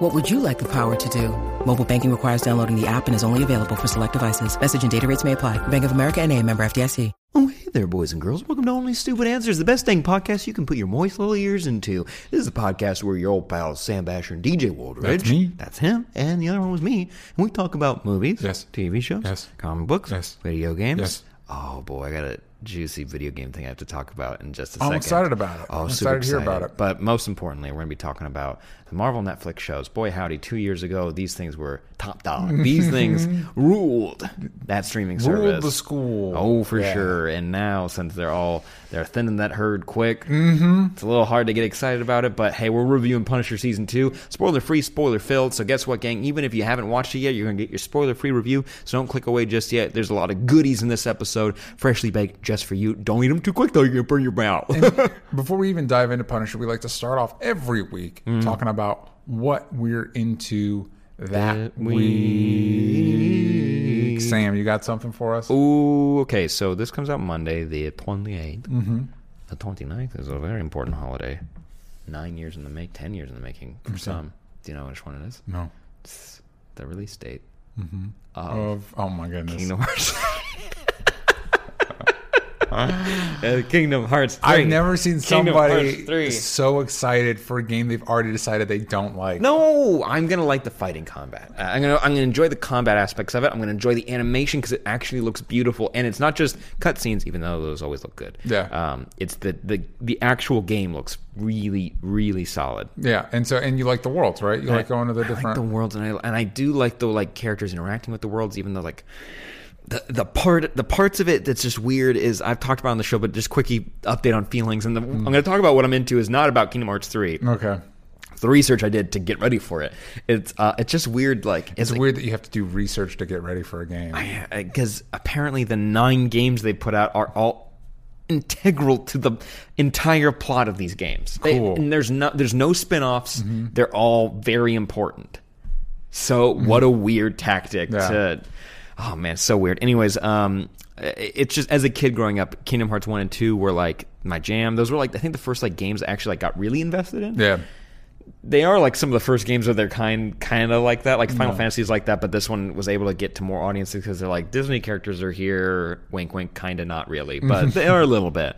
What would you like the power to do? Mobile banking requires downloading the app and is only available for select devices. Message and data rates may apply. Bank of America and a member FDIC. Oh, hey there, boys and girls. Welcome to Only Stupid Answers, the best dang podcast you can put your moist little ears into. This is a podcast where your old pals Sam Basher and DJ Wooldridge. That's me. That's him. And the other one was me. And we talk about movies, Yes. TV shows, Yes. comic books, Yes. video games. Yes. Oh, boy, I got a juicy video game thing I have to talk about in just a I'm second. excited about it. Oh, I'm super excited to hear about it. But most importantly, we're going to be talking about the Marvel Netflix shows. Boy, howdy, two years ago, these things were top dog. These things ruled that streaming service. Ruled the school. Oh, for Yeah. sure. And now, since they're all they're thinning that herd quick, mm-hmm. it's a little hard to get excited about it. But hey, we're reviewing Punisher season two, spoiler free, spoiler filled. So guess what, gang? Even if you haven't watched it yet, you're gonna get your spoiler free review. So don't click away just yet. There's a lot of goodies in this episode, freshly baked just for you. Don't eat them too quick though; you're gonna burn your mouth. Before we even dive into Punisher, we like to start off every week Mm. talking about what we're into that week. week. Sam, you got something for us? Ooh, okay. So this comes out Monday, the 28th. Mm-hmm. The 29th is a very important holiday. Nine years in the make, ten years in the making for some. Do you know which one it is? No. It's the release date Of oh my goodness. Kingdom Hearts. Uh, Kingdom Hearts 3. I've never seen Kingdom somebody 3. so excited for a game they've already decided they don't like. No, I'm gonna like the fighting combat. Uh, I'm gonna I'm gonna enjoy the combat aspects of it. I'm gonna enjoy the animation because it actually looks beautiful, and it's not just cutscenes, even though those always look good. Yeah. Um, it's the the the actual game looks really really solid. Yeah, and so and you like the worlds, right? You like going to the I like different. the worlds, and I and I do like the like characters interacting with the worlds, even though like the the part the parts of it that's just weird is I've talked about on the show, but just quickie update on feelings, and the, I'm going to talk about what I'm into is not about Kingdom Hearts three. okay, The research I did to get ready for it, it's uh, it's just weird. Like it's like, weird that you have to do research to get ready for a game. because apparently the nine games they put out are all integral to the entire plot of these games. They- Cool. and there's no there's no spin-offs. They're all very important. So what a weird tactic Yeah. to Oh man, so weird. Anyways, um it's just as a kid growing up, Kingdom Hearts 1 and 2 were like my jam. Those were like I think the first like games I actually like got really invested in yeah, they are like some of the first games of their kind, kind of like that. Like Final Fantasy is like that, but this one was able to get to more audiences because they're like Disney characters are here. Wink, wink, kind of not really, but they are a little bit.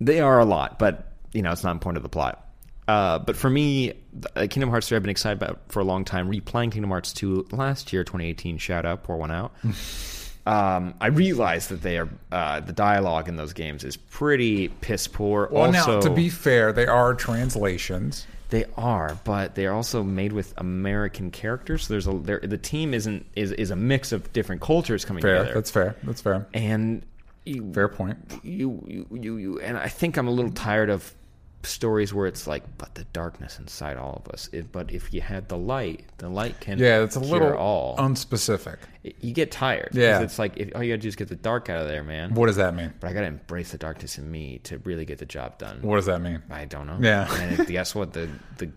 They are a lot, but you know it's not important to the plot. Uh, but for me, uh, Kingdom Hearts 3 I've been excited about for a long time. Replaying Kingdom Hearts 2 last year, 2018, shout out, pour one out. um, I realized that they are uh, the dialogue in those games is pretty piss poor. Well, also, now to be fair, they are translations. they are, but they're also made with American characters. So there's a there, the team isn't is is a mix of different cultures coming Fair, together. that's fair. That's fair. and you, Fair point. you, you you you and I think I'm a little tired of stories where it's like, but the darkness inside all of us. It, but if you had the light, the light can Yeah, it's a little all. unspecific. you get tired. Yeah. it's like if, all you gotta do is get the dark out of there, man. What does that mean? But I gotta embrace the darkness in me to really get the job done. What does that mean? I don't know. Yeah. and guess what? The the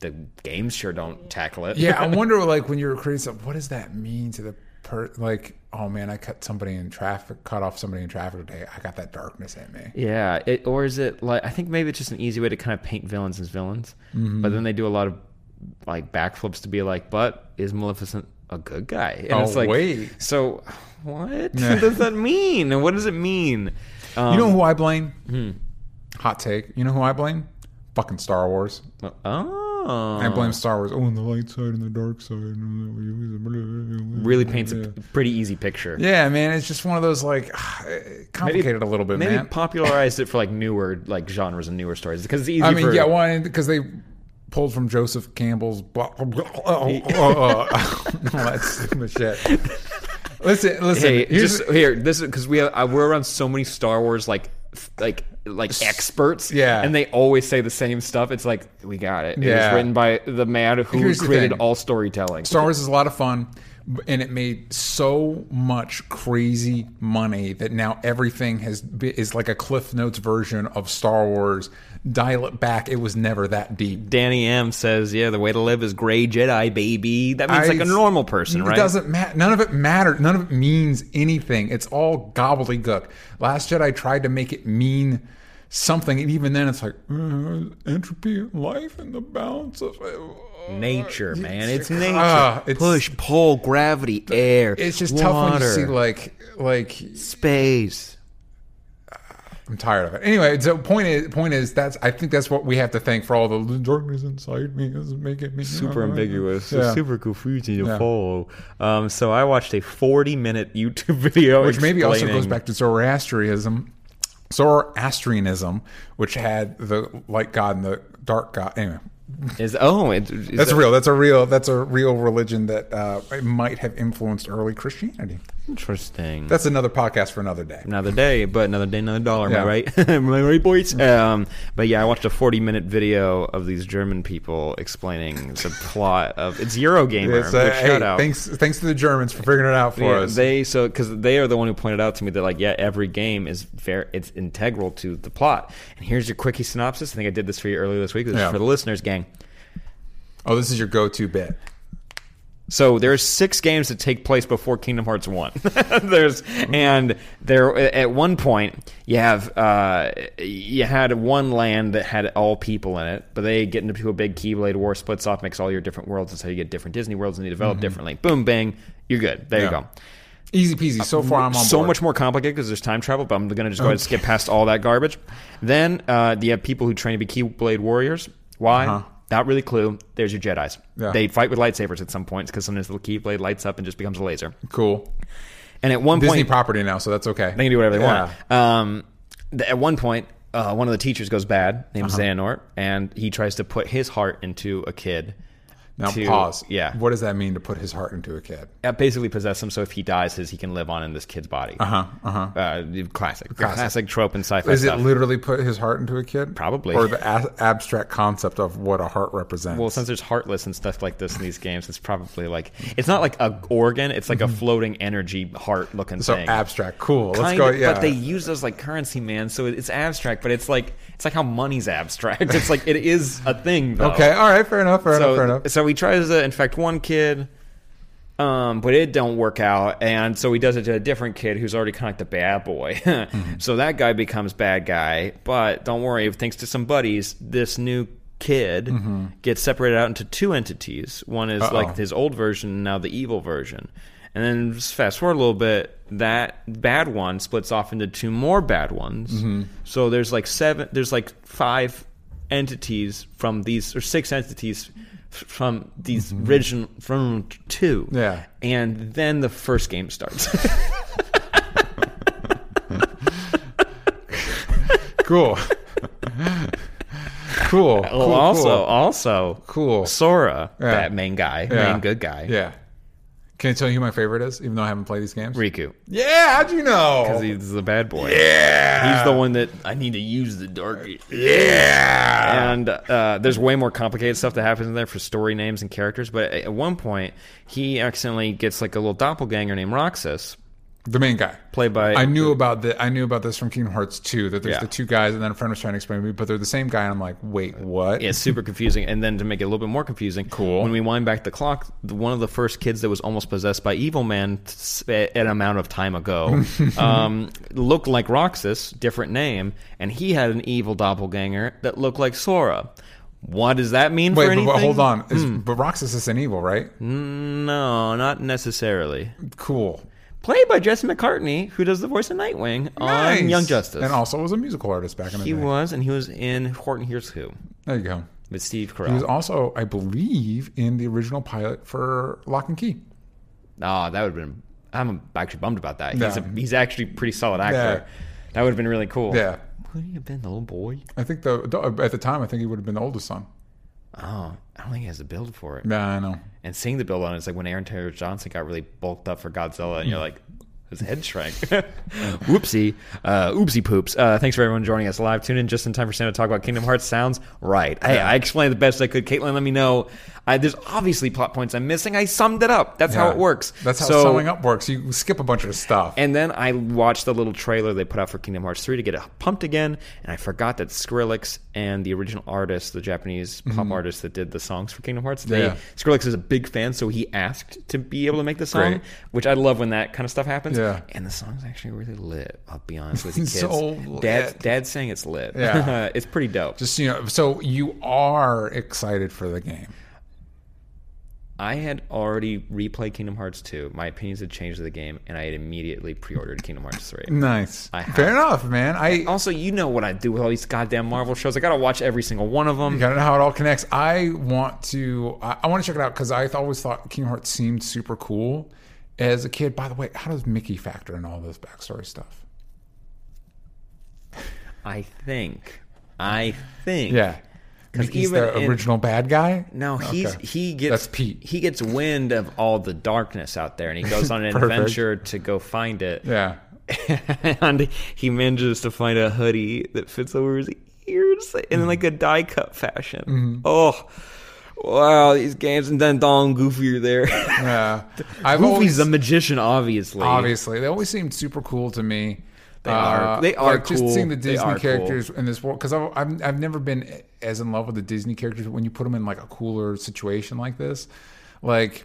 the games sure don't tackle it. Yeah, I wonder, like, when you're creating something, what does that mean to the per? Like, oh man, I cut somebody in traffic, cut off somebody in traffic today. I got that darkness in me. Yeah, it, or is it like I think maybe it's just an easy way to kind of paint villains as villains, Mm-hmm. but then they do a lot of like backflips to be like, but is Maleficent a good guy? And Oh, it's like, wait. so what Yeah. does that mean? And what does it mean? Um, You know who I blame? Hmm. Hot take. You know who I blame? Fucking Star Wars. oh, I blame Star Wars. Oh, on the light side and the dark side. really paints a pretty easy picture. Yeah, man, it's just one of those like complicated a little bit, Maybe man. popularized it for like newer like genres and newer stories because it's easy. I mean, for, yeah, one because they pulled from Joseph Campbell's blah, blah, blah, oh, oh, oh, all that stupid shit. Listen, listen. Hey, just here. This is because we have, uh, we're around so many Star Wars like like like experts. Yeah. and they always say the same stuff. It's like we got it. It Yeah. was written by the man who Here's created all storytelling. Star Wars is a lot of fun, and it made so much crazy money that now everything has is like a Cliff Notes version of Star Wars. Dial it back; it was never that deep. Danny M says, "Yeah, the way to live is gray Jedi, baby." That means I- like a normal person, right? It doesn't matter. None of it matters. None of it means anything. It's all gobbledygook. Last Jedi tried to make it mean something, and even then, it's like uh, entropy life and the balance of uh, nature, man. It's nature. Ah, it's- Push, pull, gravity, air. It's just tough when you see like like space. I'm tired of it. Anyway, so point is point is that's I think that's what we have to thank for all the darkness inside me is making me super ambiguous, Yeah. super confusing to Yeah. follow. Um, so I watched a 40 minute YouTube video, which maybe also goes back to Zoroastrianism, Zoroastrianism, which had the light god and the dark god. Anyway, Is oh, it, is that's that- real. That's a real. That's a real religion that uh, might have influenced early Christianity. interesting. That's another podcast for another day. another day, but another day, another dollar. Am I right? am I right, boys? Um, but yeah, I watched a 40 minute video of these German people explaining the plot of it's Eurogamer. It's, uh, hey, shout out. thanks, thanks to the Germans for figuring it out for Yeah, us. they so because they are the one who pointed out to me that like yeah every game is very it's integral to the plot and here's your quickie synopsis i think i did this for you earlier this week this is Yeah. for the listeners gang oh, this is your go-to bit. so there's six games that take place before Kingdom Hearts one. there's and there at one point you have uh, you had one land that had all people in it, but they get into a big Keyblade war, splits off, makes all your different worlds. and so you get different Disney worlds, and they develop differently. Boom, bang, you're good. There you go. Easy peasy. So far, I'm on so board. much more complicated because there's time travel, but I'm going to just go ahead and skip past all that garbage. Then uh, you have people who train to be Keyblade warriors. Why? Uh-huh. Not really clue. There's your Jedi's. Yeah. They fight with lightsabers at some points because sometimes the Keyblade lights up and just becomes a laser. Cool. And at one Disney point, property now, so that's okay. they can do whatever they Yeah. want. Um, th- at one point, uh, one of the teachers goes bad, named Uh-huh. Xehanort, and he tries to put his heart into a kid. Now to- pause. Yeah. What does that mean to put his heart into a kid? Uh, basically possess him so if he dies, his, he can live on in this kid's body. Uh-huh, uh-huh. Uh, classic. Classic. trope in sci-fi Is stuff. it literally put his heart into a kid? Probably. Or the a- abstract concept of what a heart represents? Well, since there's heartless and stuff like this in these games, it's probably like it's not like a organ; it's like a floating energy heart-looking Mm-hmm. so abstract. Cool. Let's go. of, Yeah. But they use those like currency, man. So it's abstract, but it's like it's like how money's abstract. It's like it is a thing. Though. okay. All right. Fair enough. Fair So, enough. Fair enough. so he tries to infect one kid, um, but it don't work out, and so he does it to a different kid who's already kind of like the bad boy. Mm-hmm. So that guy becomes bad guy, but don't worry, thanks to some buddies, this new kid gets separated out into two entities. One is Mm-hmm. Uh-oh. like his old version, now the evil version. And then just fast forward a little bit, that bad one splits off into two more bad ones. Mm-hmm. So there's like seven, there's like five entities from these, or six entities from these original, from two. Mm-hmm. Yeah. And then the first game starts. Cool. cool. Well, cool. also, Cool. also, Cool. Sora, Yeah. that main guy, Yeah. main good guy, Yeah. Can I tell you who my favorite is, even though I haven't played these games? Riku. yeah. How'd you know? Because he's the bad boy. yeah. He's the one that I need to use the dark. Yeah. and uh, there's way more complicated stuff that happens in there for story names and characters. But at one point, he accidentally gets like a little doppelganger named Roxas, The main guy. played by. I knew about the I knew about this from Kingdom Hearts 2 that there's Yeah. the two guys and then a friend was trying to explain to me, but they're the same guy and I'm like, wait, what? Yeah, it's super confusing. And then to make it a little bit more confusing, Cool. When we wind back the clock, the- one of the first kids that was almost possessed by evil man s- an amount of time ago um, looked like Roxas, different name, and he had an evil doppelganger that looked like Sora. What does that mean Wait, for but, anything? but hold on. Is, Hmm. But Roxas is an evil, right? No, not necessarily. Cool. Played by Jesse McCartney, who does the voice of Nightwing Nice. on Young Justice. And also was a musical artist back in the he day. He was, and he was in Horton Hears Who There you go. with Steve Carell. He was also, I believe, in the original pilot for Locke and Key. Oh, that would have been. I'm actually bummed about that. He's Yeah. a, he's actually a pretty solid actor. That would have been really cool. Yeah. Would he have been the little boy? I think the, the at the time I think he would have been the oldest son. Oh, I don't think he has the build for it. Yeah, I know. And seeing the build on it, it's like when Aaron Taylor Johnson got really bulked up for Godzilla, and you're hmm. like, His head shrank. Whoopsie. Uh, oopsie poops. Uh, thanks for everyone joining us live. Tune in just in time for Sam to talk about Kingdom Hearts. Sounds right. Hey, I explained the best I could. Caitlin, let me know. I, there's obviously plot points I'm missing. I summed it up. That's how Yeah. it works. That's how So- summing up works. You skip a bunch of stuff. And then I watched the little trailer they put out for Kingdom Hearts 3 to get it pumped again, and I forgot that Skrillex and the original artist, the Japanese pop artist that did the songs for Kingdom Hearts, they Yeah. Skrillex is a big fan, so he asked to be able to make the song, Great. which I love when that kind of stuff happens. Yeah. And the song's actually really lit, I'll be honest with you kids. So Dad, lit. Dad's saying it's lit. Yeah. it's pretty dope. Just you know, so you are excited for the game. I had already replayed Kingdom Hearts 2. My opinions had changed of the game, and I had immediately pre-ordered Kingdom Hearts 3. Nice. Fair enough, man. I Also, you know what I do with all these goddamn Marvel shows. I gotta watch every single one of them. You gotta know how it all connects. I want to. I, I want to check it out because I always thought Kingdom Hearts seemed super cool as a kid. By the way, how does Mickey factor in all this backstory stuff? I think. I think. Yeah, 'Cause Mickey's even the in- original bad guy. No, he's Okay. he gets That's Pete. He gets wind of all the darkness out there, and he goes on an adventure to go find it. Yeah, and he manages to find a hoodie that fits over his ears in like a die cut fashion. Mm-hmm. Oh, wow! These games and then Don Goofy are there. yeah. I've Goofy's always a magician, obviously. obviously they always seemed super cool to me. They are- uh, they are like just seeing the Disney are cool. characters in this world because I've, I've I've never been as in love with the Disney characters when you put them in like a cooler situation like this, like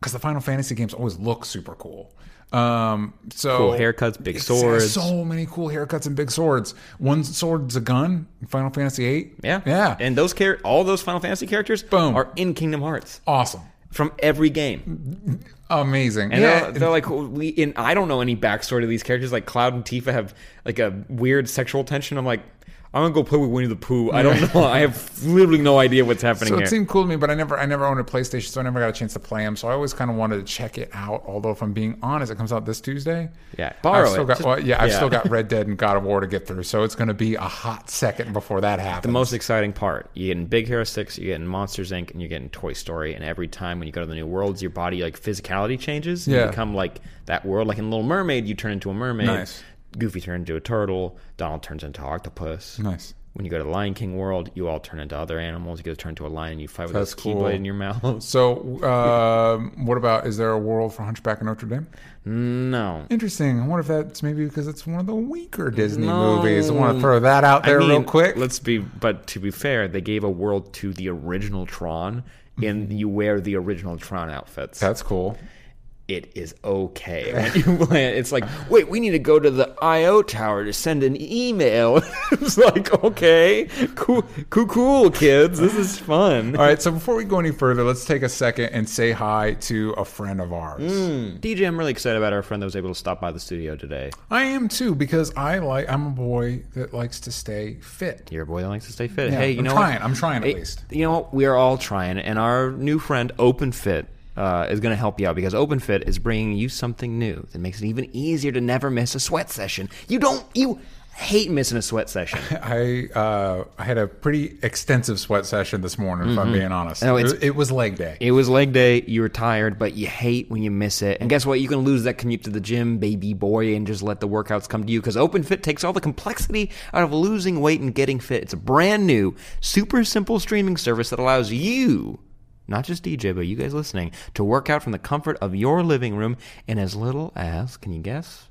because the Final Fantasy games always look super cool. Um, so Cool haircuts, big swords. so many cool haircuts and big swords. One sword's a gun. in Final Fantasy Eight. Yeah, yeah, And those char- all those Final Fantasy characters Boom. are in Kingdom Hearts awesome, from every game. amazing. And yeah, they're, they're like, we. In I don't know any backstory to these characters. Like Cloud and Tifa have like a weird sexual tension. I'm like, I'm gonna go play with Winnie the Pooh. I don't know. I have literally no idea what's happening So here. it seemed cool to me, but I never, I never owned a PlayStation, so I never got a chance to play them. So I always kind of wanted to check it out. Although, if I'm being honest, it comes out this Tuesday. Yeah, borrow I've still it. got, Just- well, yeah, I've yeah. still got Red Dead and God of War to get through. So it's going to be a hot second before that happens. the most exciting part. You get in Big Hero Six, you get in Monsters Inc., and you get in Toy Story. And every time when you go to the new worlds, your body like physicality changes. Yeah. You become like that world. Like in Little Mermaid, you turn into a mermaid. Nice. Goofy turns into a turtle. Donald turns into an octopus. nice. When you go to the Lion King world, you all turn into other animals. You go turn into a lion. You fight with That's a cool. keyblade in your mouth. So, um, what about? Is there a world for Hunchback of Notre Dame? No. Interesting. I wonder if that's maybe because it's one of the weaker Disney No. movies. I want to throw that out there I mean, real quick. Let's be, but to be fair, they gave a world to the original Tron, and you wear the original Tron outfits. That's cool. It is okay. When you play it's like, wait, we need to go to the I/O tower to send an email. it's like, okay, cool, cool, cool, kids. This is fun. All right. So before we go any further, let's take a second and say hi to a friend of ours. Mm. DJ, I'm really excited about our friend that was able to stop by the studio today. I am too because I like. I'm a boy that likes to stay fit. You're a boy that likes to stay fit. Yeah, hey, you I'm know trying. what? I'm trying at Hey, least. You know what? We are all trying, and our new friend OpenFit uh, is going to help you out because OpenFit is bringing you something new that makes it even easier to never miss a sweat session. You don't. You hate missing a sweat session. I uh, I had a pretty extensive sweat session this morning. If I'm being honest, No, it, it was leg day. It was leg day. You were tired, but you hate when you miss it. And guess what? You can lose that commute to the gym, baby boy, and just let the workouts come to you. Because OpenFit takes all the complexity out of losing weight and getting fit. It's a brand new, super simple streaming service that allows you, not just DJ, but you guys listening, to work out from the comfort of your living room in as little as, can you guess?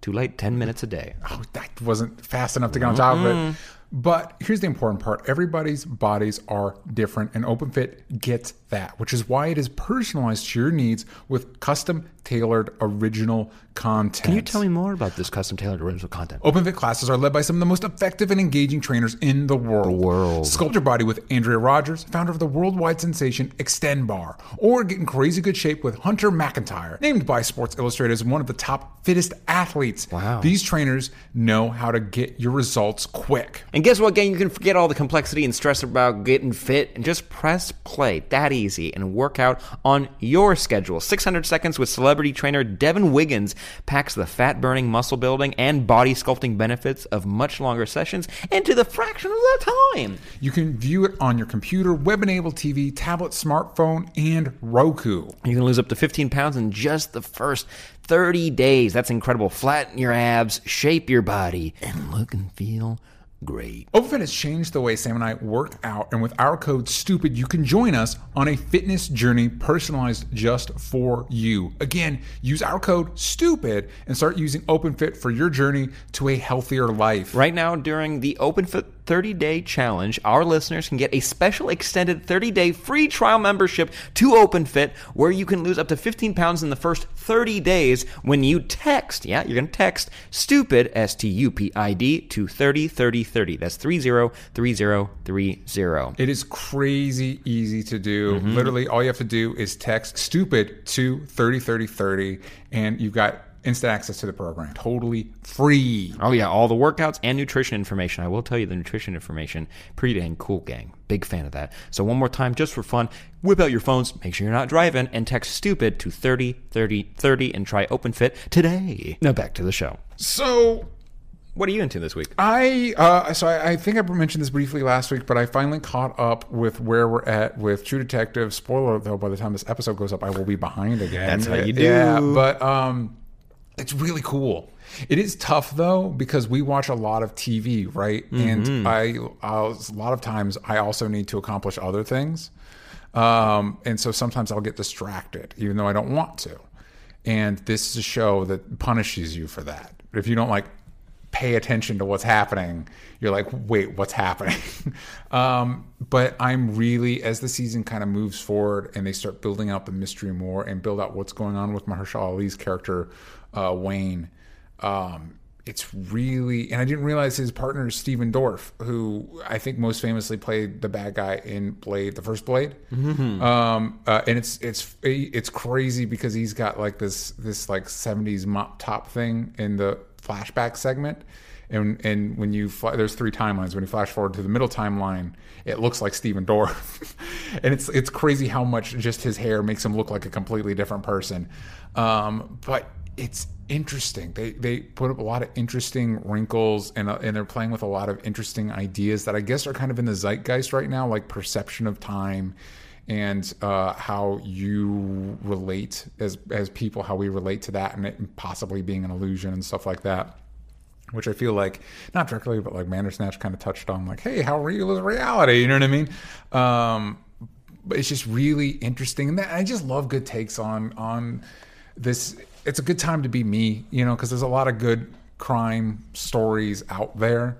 Too late, 10 minutes a day. oh, that wasn't fast enough to get on top of it. Mm-hmm. But here's the important part everybody's bodies are different, and OpenFit gets that, which is why it is personalized to your needs with custom tailored original content. Can you tell me more about this custom tailored original content? OpenFit classes are led by some of the most effective and engaging trainers in the world. world. Sculpt your body with Andrea Rogers, founder of the worldwide sensation Xtend Barre, or get in crazy good shape with Hunter McIntyre, named by Sports Illustrated as one of the top fittest athletes. Wow. These trainers know how to get your results quick. And guess what, gang? You can forget all the complexity and stress about getting fit and just press play. That easy and work out on your schedule. 600 seconds with celebrity trainer Devin Wiggins packs the fat burning, muscle building, and body sculpting benefits of much longer sessions into the fraction of the time. You can view it on your computer, web enabled TV, tablet, smartphone, and Roku. You can lose up to 15 pounds in just the first 30 days. That's incredible. Flatten your abs, shape your body, and look and feel great. OpenFit has changed the way Sam and I work out, and with our code STUPID, you can join us on a fitness journey personalized just for you. Again, use our code STUPID and start using OpenFit for your journey to a healthier life. Right now, during the OpenFit 30 day challenge, our listeners can get a special extended 30 day free trial membership to OpenFit where you can lose up to 15 pounds in the first 30 days when you text. Yeah, you're going to text STUPID, S T U P I D, to 30 30 30. That's 303030. It is crazy easy to do. Mm-hmm. Literally, all you have to do is text STUPID to 303030, and you've got instant access to the program. Totally free. Oh, yeah, all the workouts and nutrition information. I will tell you the nutrition information. Pretty dang cool, gang. Big fan of that. So, one more time, just for fun, whip out your phones, make sure you're not driving, and text STUPID to 30 30 30 and try OpenFit today. Now, back to the show. So, What are you into this week? I uh, so I, I think I mentioned this briefly last week, but I finally caught up with where we're at with True Detective. Spoiler though, by the time this episode goes up, I will be behind again. That's how you do. Yeah, but um, it's really cool. It is tough though because we watch a lot of TV, right? And I, I a lot of times I also need to accomplish other things, um, and so sometimes I'll get distracted, even though I don't want to. And this is a show that punishes you for that. If you don't like pay attention to what's happening, you're like, wait, what's happening? um, but I'm really, as the season kind of moves forward and they start building out the mystery more and build out what's going on with Mahershala Ali's character, uh, Wayne, um, it's really, and I didn't realize his partner is Stephen Dorff, who I think most famously played the bad guy in Blade, the first Blade. Um, uh, and it's it's it's crazy because he's got like this this like '70s mop top thing in the flashback segment, and and when you fly, there's three timelines. When you flash forward to the middle timeline, it looks like Stephen Dorff, and it's it's crazy how much just his hair makes him look like a completely different person. Um, but it's interesting. They they put up a lot of interesting wrinkles and uh, and they're playing with a lot of interesting ideas that I guess are kind of in the zeitgeist right now, like perception of time and uh, how you relate as as people, how we relate to that, and it possibly being an illusion and stuff like that. Which I feel like not directly, but like Bandersnatch kind of touched on, like, hey, how real is reality? You know what I mean? Um, but it's just really interesting, and that, I just love good takes on on this. It's a good time to be me, you know, because there's a lot of good crime stories out there,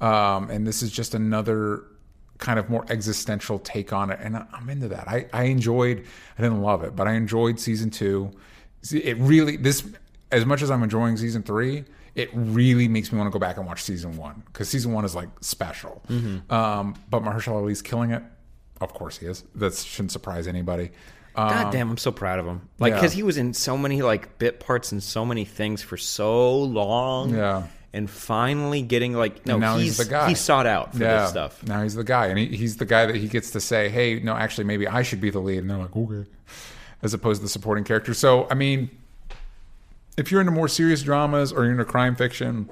um, and this is just another kind of more existential take on it, and I'm into that. I, I enjoyed. I didn't love it, but I enjoyed season two. It really this as much as I'm enjoying season three. It really makes me want to go back and watch season one because season one is like special. Um, but Mahershala Ali's killing it. Of course he is. That shouldn't surprise anybody. Um, God damn, I'm so proud of him. Like, yeah. because he was in so many like bit parts and so many things for so long. Yeah. And finally getting like no, And now he's he's the guy. He sought out for this stuff. Now he's the guy, and he, he's the guy that he gets to say, "Hey, no, actually, maybe I should be the lead." And they're like, "Okay," as opposed to the supporting character. So, I mean, if you're into more serious dramas or you're into crime fiction,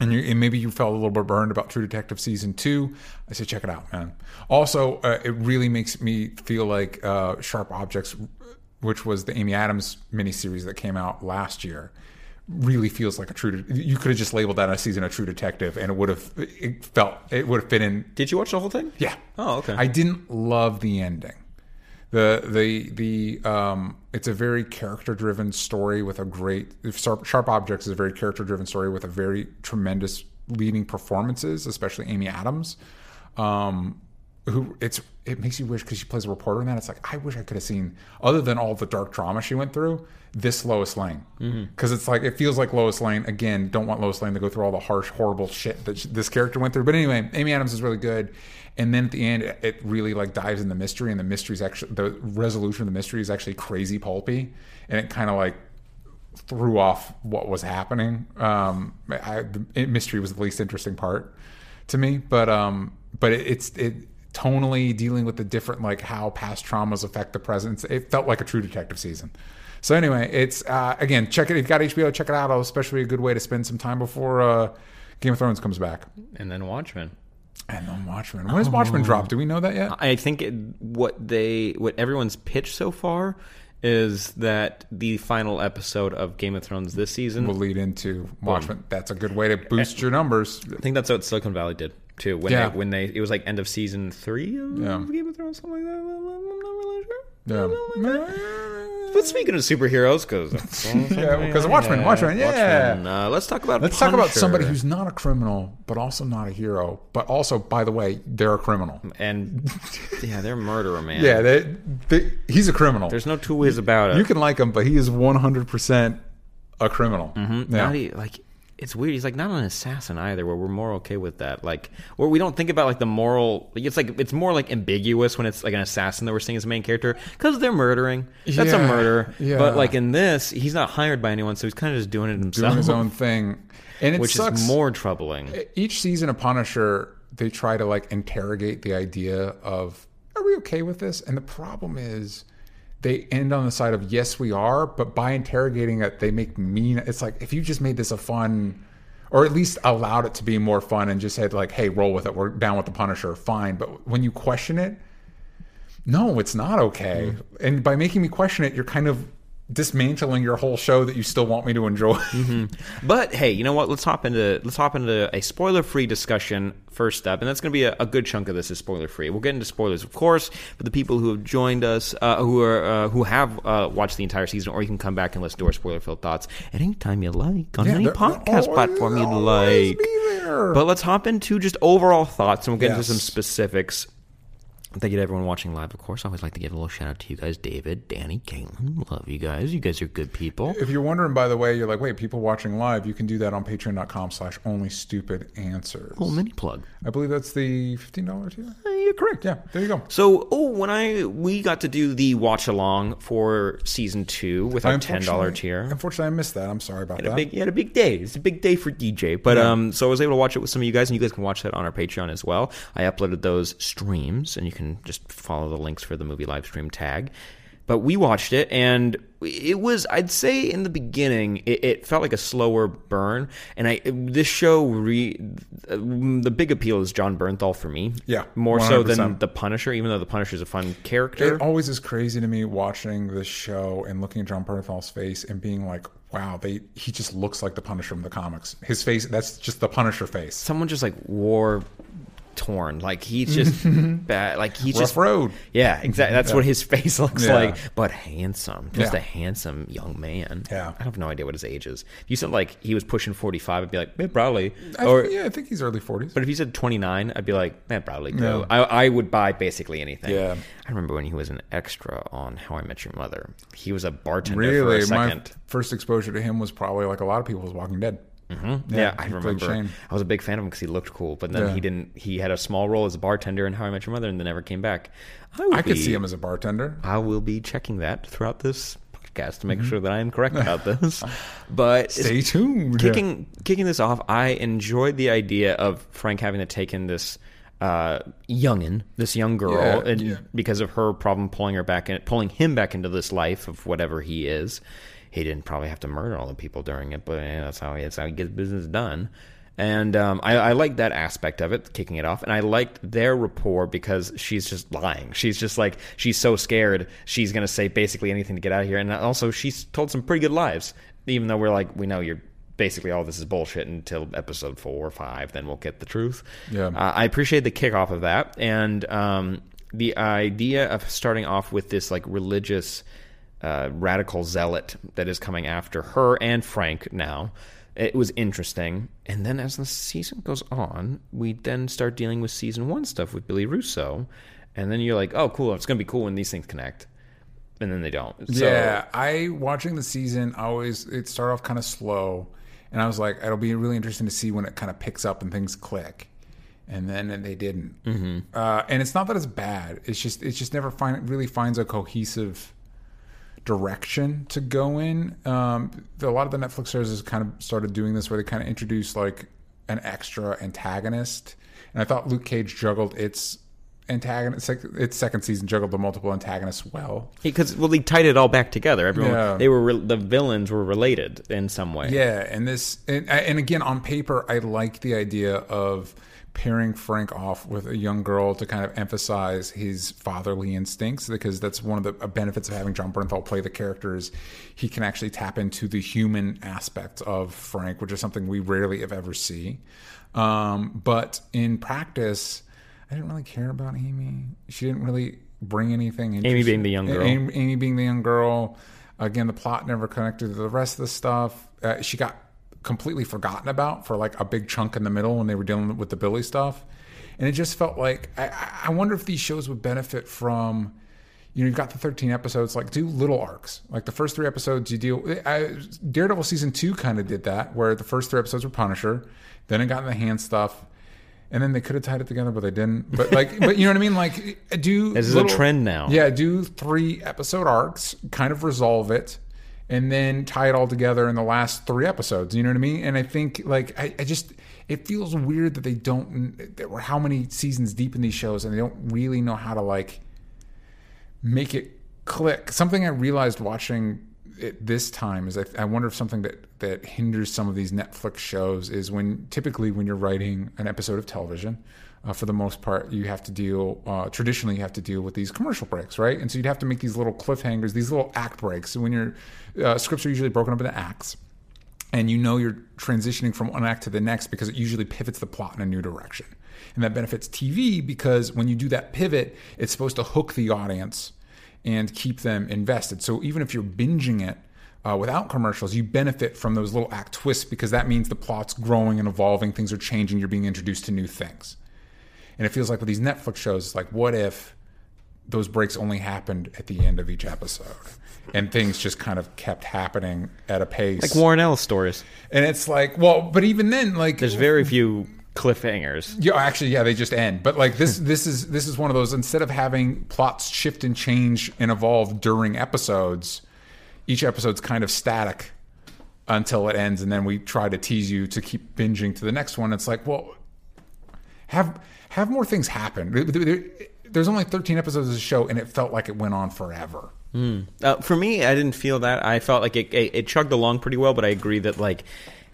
and, you, and maybe you felt a little bit burned about True Detective season two, I say check it out, man. Also, uh, it really makes me feel like uh, Sharp Objects, which was the Amy Adams miniseries that came out last year, really feels like a true. De- you could have just labeled that a season of True Detective, and it would have it felt it would have fit in. Did you watch the whole thing? Yeah. Oh, okay. I didn't love the ending. The the the um, it's a very character driven story with a great Sharp, Sharp Objects is a very character driven story with a very tremendous leading performances, especially Amy Adams. Um, who it's it makes you wish because she plays a reporter in that. It's like I wish I could have seen other than all the dark drama she went through. This Lois Lane because it's like it feels like Lois Lane again. Don't want Lois Lane to go through all the harsh, horrible shit that sh- this character went through. But anyway, Amy Adams is really good. And then at the end, it- really like dives in the mystery, and the mystery is actually the resolution of the mystery is actually crazy pulpy, and it kind of like threw off what was happening. Um, I, the mystery was the least interesting part. to me. But um, but it, it's it tonally dealing with the different like how past traumas affect the present. It felt like a true detective season. So anyway, it's uh, again check it. If you've got HBO, check it out. Especially a good way to spend some time before uh, Game of Thrones comes back. And then Watchmen. And then Watchmen. When does oh. Watchmen drop? Do we know that yet? I think it, what they what everyone's pitched so far is that the final episode of Game of Thrones this season Will lead into Watchmen. That's a good way to boost your numbers. I think that's what Silicon Valley did too. When Yeah. they when they it was like end of season three of Yeah. Game of Thrones, something like that. I'm not really sure. Yeah. But speaking of superheroes, because Yeah, 'cause of Watchmen, Watchmen, yeah. Uh, let's talk about. Let's talk about somebody who's not a criminal, but also not a hero, but also, by the way, they're a criminal. and yeah, they're a murderer man. Yeah, they, they, he's a criminal. there's no two ways about it. you can like him, but he is 100% a criminal. Yeah. Not e- like it's weird. He's like not an assassin either. Where we're more okay with that. Like where we don't think about like the moral. Like, it's like it's more like ambiguous when it's like an assassin that we're seeing as a main character because they're murdering. That's a murder. yeah. But like in this, he's not hired by anyone, so he's kind of just doing it himself, doing his own thing. And it which sucks. is more troubling. Each season of Punisher, they try to like interrogate the idea of, are we okay with this? And the problem is, they end on the side of yes, we are, but by interrogating it, they make mean. It's like if you just made this a fun, or at least allowed it to be more fun, and just said like, hey, roll with it. We're down with the Punisher, fine. But when you question it, no, it's not okay. Mm-hmm. And by making me question it, you're kind of dismantling your whole show that you still want me to enjoy. But hey, you know what? Let's hop into let's hop into a spoiler-free discussion first step, and that's going to be a, a good chunk of this is spoiler-free. We'll get into spoilers, of course, for the people who have joined us, uh, who are uh, who have uh, watched the entire season, or you can come back and listen to our spoiler-filled thoughts at any time you like on Yeah, any podcast platform you'd like. But let's hop into just overall thoughts, and we'll get into some specifics. Thank you to everyone watching live, of course. I always like to give a little shout out to you guys, David, Danny, Caitlin. Love you guys. You guys are good people. If you're wondering, by the way, you're like, wait, people watching live, you can do that on patreon.com slash only stupid answers. Little mini plug. I believe that's the $15 tier. Uh, You're correct. Yeah, there you go. So, oh, when I we got to do the watch along for season two with our ten dollar tier. Unfortunately, I missed that. I'm sorry about Had a that. big, you had a big day. It's a big day for DJ. But Yeah. um, so I was able to watch it with some of you guys, and you guys can watch that on our Patreon as well. I uploaded those streams, and you can just follow the links for the movie live stream tag. But we watched it, and it was, I'd say, in the beginning, it, it felt like a slower burn. And I, this show, re, the big appeal is Jon Bernthal for me. Yeah, more so than the Punisher, even though the Punisher is a fun character. It always is crazy to me watching this show and looking at Jon Bernthal's face and being like, wow, they he just looks like the Punisher from the comics. His face, that's just the Punisher face. Someone just like war torn, like he's just bad, like he's Rough just road. Yeah, exactly. That's what his face looks Yeah. like, but handsome. Just Yeah. a handsome young man. Yeah. I have no idea what his age is. If you said like he was pushing 45, I'd be like, man, probably. I, Or, yeah, I think he's early 40s. but if he said 29, I'd be like, man, probably go. No. I, I would buy basically anything. Yeah. I remember when he was an extra on How I Met Your Mother. He was a bartender for really, a my first exposure to him was probably like a lot of people was Walking Dead. Mm-hmm. Yeah, I remember. I was a big fan of him because he looked cool, but then Yeah. he didn't. He had a small role as a bartender in How I Met Your Mother, and then never came back. I, I could see him as a bartender. I will be checking that throughout this podcast to make Mm-hmm. sure that I am correct about this. But Stay tuned. kicking kicking this off, I enjoyed the idea of Frank having to take in this uh, youngin, this young girl, Yeah, and yeah. because of her problem pulling her back in, pulling him back into this life of whatever he is. He didn't probably have to murder all the people during it, but yeah, that's how he, that's how he gets business done. And um, I, I like that aspect of it, kicking it off. And I liked their rapport because she's just lying. She's just like, she's so scared. She's going to say basically anything to get out of here. And also, she's told some pretty good lies, even though we're like, we know you're basically all this is bullshit until episode four or five. Then we'll get the truth. Yeah. Uh, I appreciate the kickoff of that. And um, the idea of starting off with this like religious uh, radical zealot that is coming after her and Frank now. It was interesting. And then as the season goes on, we then start dealing with season one stuff with Billy Russo. And then you're like, oh, cool. It's going to be cool when these things connect. And then they don't. So, yeah, I watching the season. I always it started off kind of slow, and I was like, it'll be really interesting to see when it kind of picks up and things click. And then they didn't. Mm-hmm. Uh, and it's not that it's bad. It's just it just never find really finds a cohesive direction to go in. Um, the, a lot of the Netflix shows has kind of started doing this, where they kind of introduce like an extra antagonist, and I thought Luke Cage juggled its antagonist. Its second season juggled the multiple antagonists well. Because well, they tied it all back together. Everyone, Yeah. they were re- the villains were related in some way. Yeah, and this and, and again on paper, I like the idea of pairing Frank off with a young girl to kind of emphasize his fatherly instincts because that's one of the benefits of having Jon Bernthal play the characters. He can actually tap into the human aspect of Frank, which is something we rarely have ever see. Um, but in practice, I didn't really care about Amy. She didn't really bring anything. Amy being the young girl. Amy, Amy being the young girl. Again, the plot never connected to the rest of the stuff. Uh, she got completely forgotten about for like a big chunk in the middle when they were dealing with the Billy stuff. And it just felt like I, I wonder if these shows would benefit from, you know, you've got the 13 episodes, like do little arcs. Like the first three episodes, you deal. I, Daredevil season two kind of did that, where the first three episodes were Punisher, then it got in the hand stuff, and then they could have tied it together, but they didn't. But like, but you know what I mean? Like, do This is a trend now. Yeah, do three episode arcs, kind of resolve it, and then tie it all together in the last three episodes. You know what I mean? And I think like I, I just it feels weird that they don't that we're how many seasons deep in these shows and they don't really know how to like make it click. Something I realized watching it this time is I, I wonder if something that that hinders some of these Netflix shows is when typically when you're writing an episode of television. Uh, for the most part, you have to deal. Uh, traditionally, you have to deal with these commercial breaks, right? And so you'd have to make these little cliffhangers, these little act breaks. When your uh, scripts are usually broken up into acts, and you know you're transitioning from one act to the next because it usually pivots the plot in a new direction. And that benefits TV because when you do that pivot, it's supposed to hook the audience and keep them invested. So even if you're binging it uh, without commercials, you benefit from those little act twists because that means the plot's growing and evolving, things are changing, you're being introduced to new things. And it feels like with these Netflix shows, it's like, what if those breaks only happened at the end of each episode? And things just kind of kept happening at a pace. Like Warren Ellis stories. And it's like, well, but even then, like There's very few cliffhangers. yeah, actually, yeah, they just end. But like this, this is this is one of those. Instead of having plots shift and change and evolve during episodes, each episode's kind of static until it ends, and then we try to tease you to keep binging to the next one. It's like, well, have have more things happen. There- there- There's only 13 episodes of the show, and it felt like it went on forever. Uh, for me, I didn't feel that. I felt like it, it, it chugged along pretty well, but I agree that like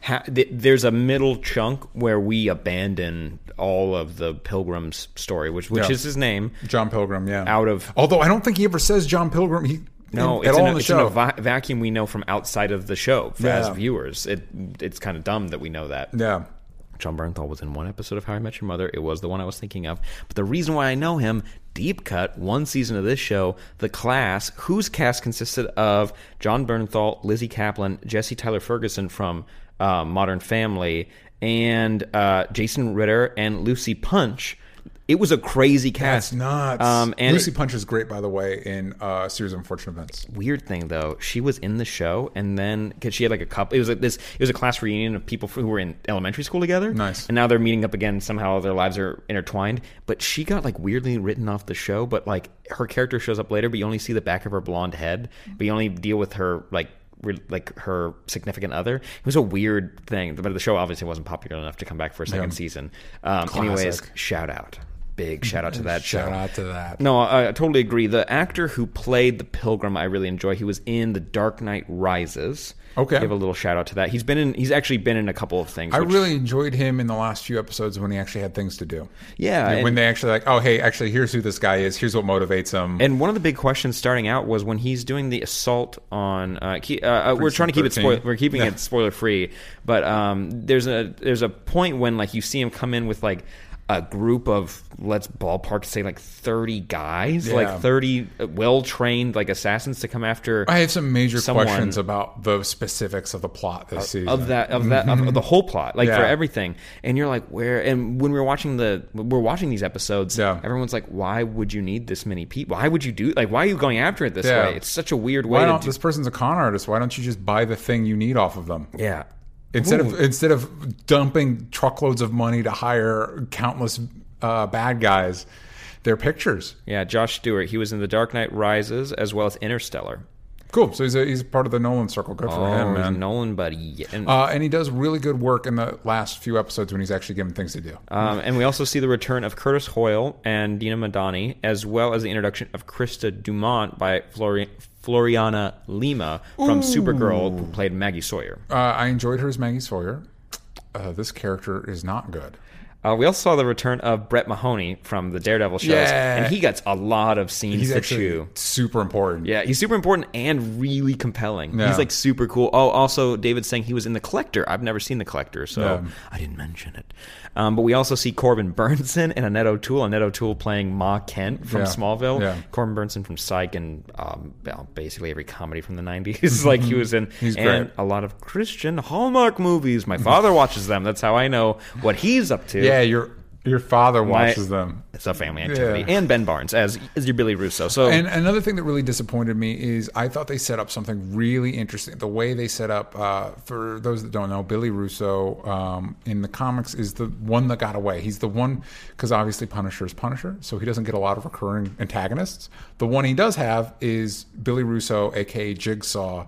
ha- th- there's a middle chunk where we abandon all of the Pilgrim's story, which which Yeah. is his name. John Pilgrim, yeah. Out of- although I don't think he ever says John Pilgrim. He No, at it's, all in in a, the it's in a va- vacuum we know from outside of the show for, as viewers. It it's kind of dumb that we know that. yeah. Jon Bernthal was in one episode of How I Met Your Mother. It was the one I was thinking of. But the reason why I know him, deep cut, one season of this show, The Class, whose cast consisted of Jon Bernthal, Lizzy Caplan, Jesse Tyler Ferguson from uh, Modern Family, and uh, Jason Ritter and Lucy Punch. It was a crazy cast. That's nuts. Um, and Lucy Punch is great, by the way, in uh, a series of unfortunate events. weird thing though she was in the show and then because she had like a couple it was like this it was a class reunion of people who were in elementary school together Nice. and now they're meeting up again somehow their lives are intertwined but she got like weirdly written off the show but like her character shows up later but you only see the back of her blonde head but you only deal with her like like her significant other it was a weird thing but the show obviously wasn't popular enough to come back for a second Yeah. season um, anyways shout out big shout out to that Shout show out to that. no, I, I totally agree. The actor who played the Pilgrim, I really enjoy. He was in The Dark Knight Rises. Okay. give a little shout out to that. He's been in. He's actually been in a couple of things. I which- really enjoyed him in the last few episodes when he actually had things to do. yeah. when and- they actually like, oh hey, actually here's who this guy is. Here's what motivates him. And one of the big questions starting out was when he's doing the assault on. Uh, uh, uh, we're trying to keep it 13. spoil- We're keeping it spoiler free, but um, there's a there's a point when like you see him come in with like a group of let's ballpark say like 30 guys, Yeah. like 30 well trained like assassins to come after. I have some major someone- questions about the specifics of the plot this season. of that of that of the whole plot like for Mm-hmm. Everything and you're like where and when we're watching the we're watching these episodes Yeah. everyone's like why would you need this many people why would you do like why are you going after it this Yeah. way it's such a weird way Why don't do this person's a con artist? Why don't you just buy the thing you need off of them? yeah Instead Ooh. of instead of dumping truckloads of money to hire countless uh, bad guys, their pictures. yeah Josh Stewart he was in The Dark Knight Rises as well as Interstellar Cool. So he's a, he's part of the Nolan circle. Good for him, Oh, man. Nolan, buddy. And, Uh, and he does really good work in the last few episodes when he's actually given things to do. um, and we also see the return of Curtis Hoyle and Dinah Madani, as well as the introduction of Krista Dumont by Flori- Floriana Lima from Supergirl, who played Maggie Sawyer. Uh, I enjoyed her as Maggie Sawyer. Uh, this character is not good. Uh, we also saw the return of Brett Mahoney from the Daredevil shows, Yeah. and he gets a lot of scenes He's to chew. super important. Yeah, he's super important and really compelling. Yeah. He's like super cool. Oh, also David's saying he was in the Collector. I've never seen the Collector, so Yeah. I didn't mention it. Um, but we also see Corbin Bernsen and Annette O'Toole. Annette O'Toole playing Ma Kent from. Smallville. Yeah. Corbin Bernsen from Psych and um, well, basically every comedy from the '90s. like he was in, He's and great. a lot of Christian Hallmark movies. My father watches them. That's how I know what he's up to. Yeah, your your father My- watches them. It's a family activity. Yeah. And Ben Barnes as as your Billy Russo. So And another thing that really disappointed me is I thought they set up something really interesting. The way they set up, uh, for those that don't know, Billy Russo um, in the comics is the one that got away. He's the one, because obviously Punisher is Punisher, so he doesn't get a lot of recurring antagonists. The one he does have is Billy Russo, aka Jigsaw.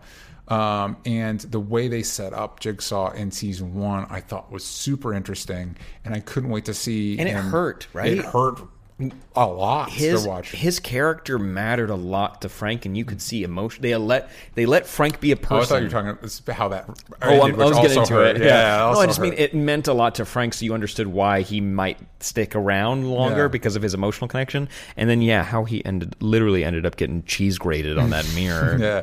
Um, and the way they set up Jigsaw in season one, I thought was super interesting, and I couldn't wait to see. And it hurt, right? It hurt a lot his to watch. his character mattered a lot to Frank, and you could see emotion. They let they let Frank be a Oh, I person. thought you were talking about how that. Oh, I'm, ended, I was getting into hurt. it. Yeah, Yeah, no, I just mean it meant a lot to Frank, so you understood why he might stick around longer Yeah. because of his emotional connection. And then, yeah, how he ended literally ended up getting cheese grated on that mirror. Yeah,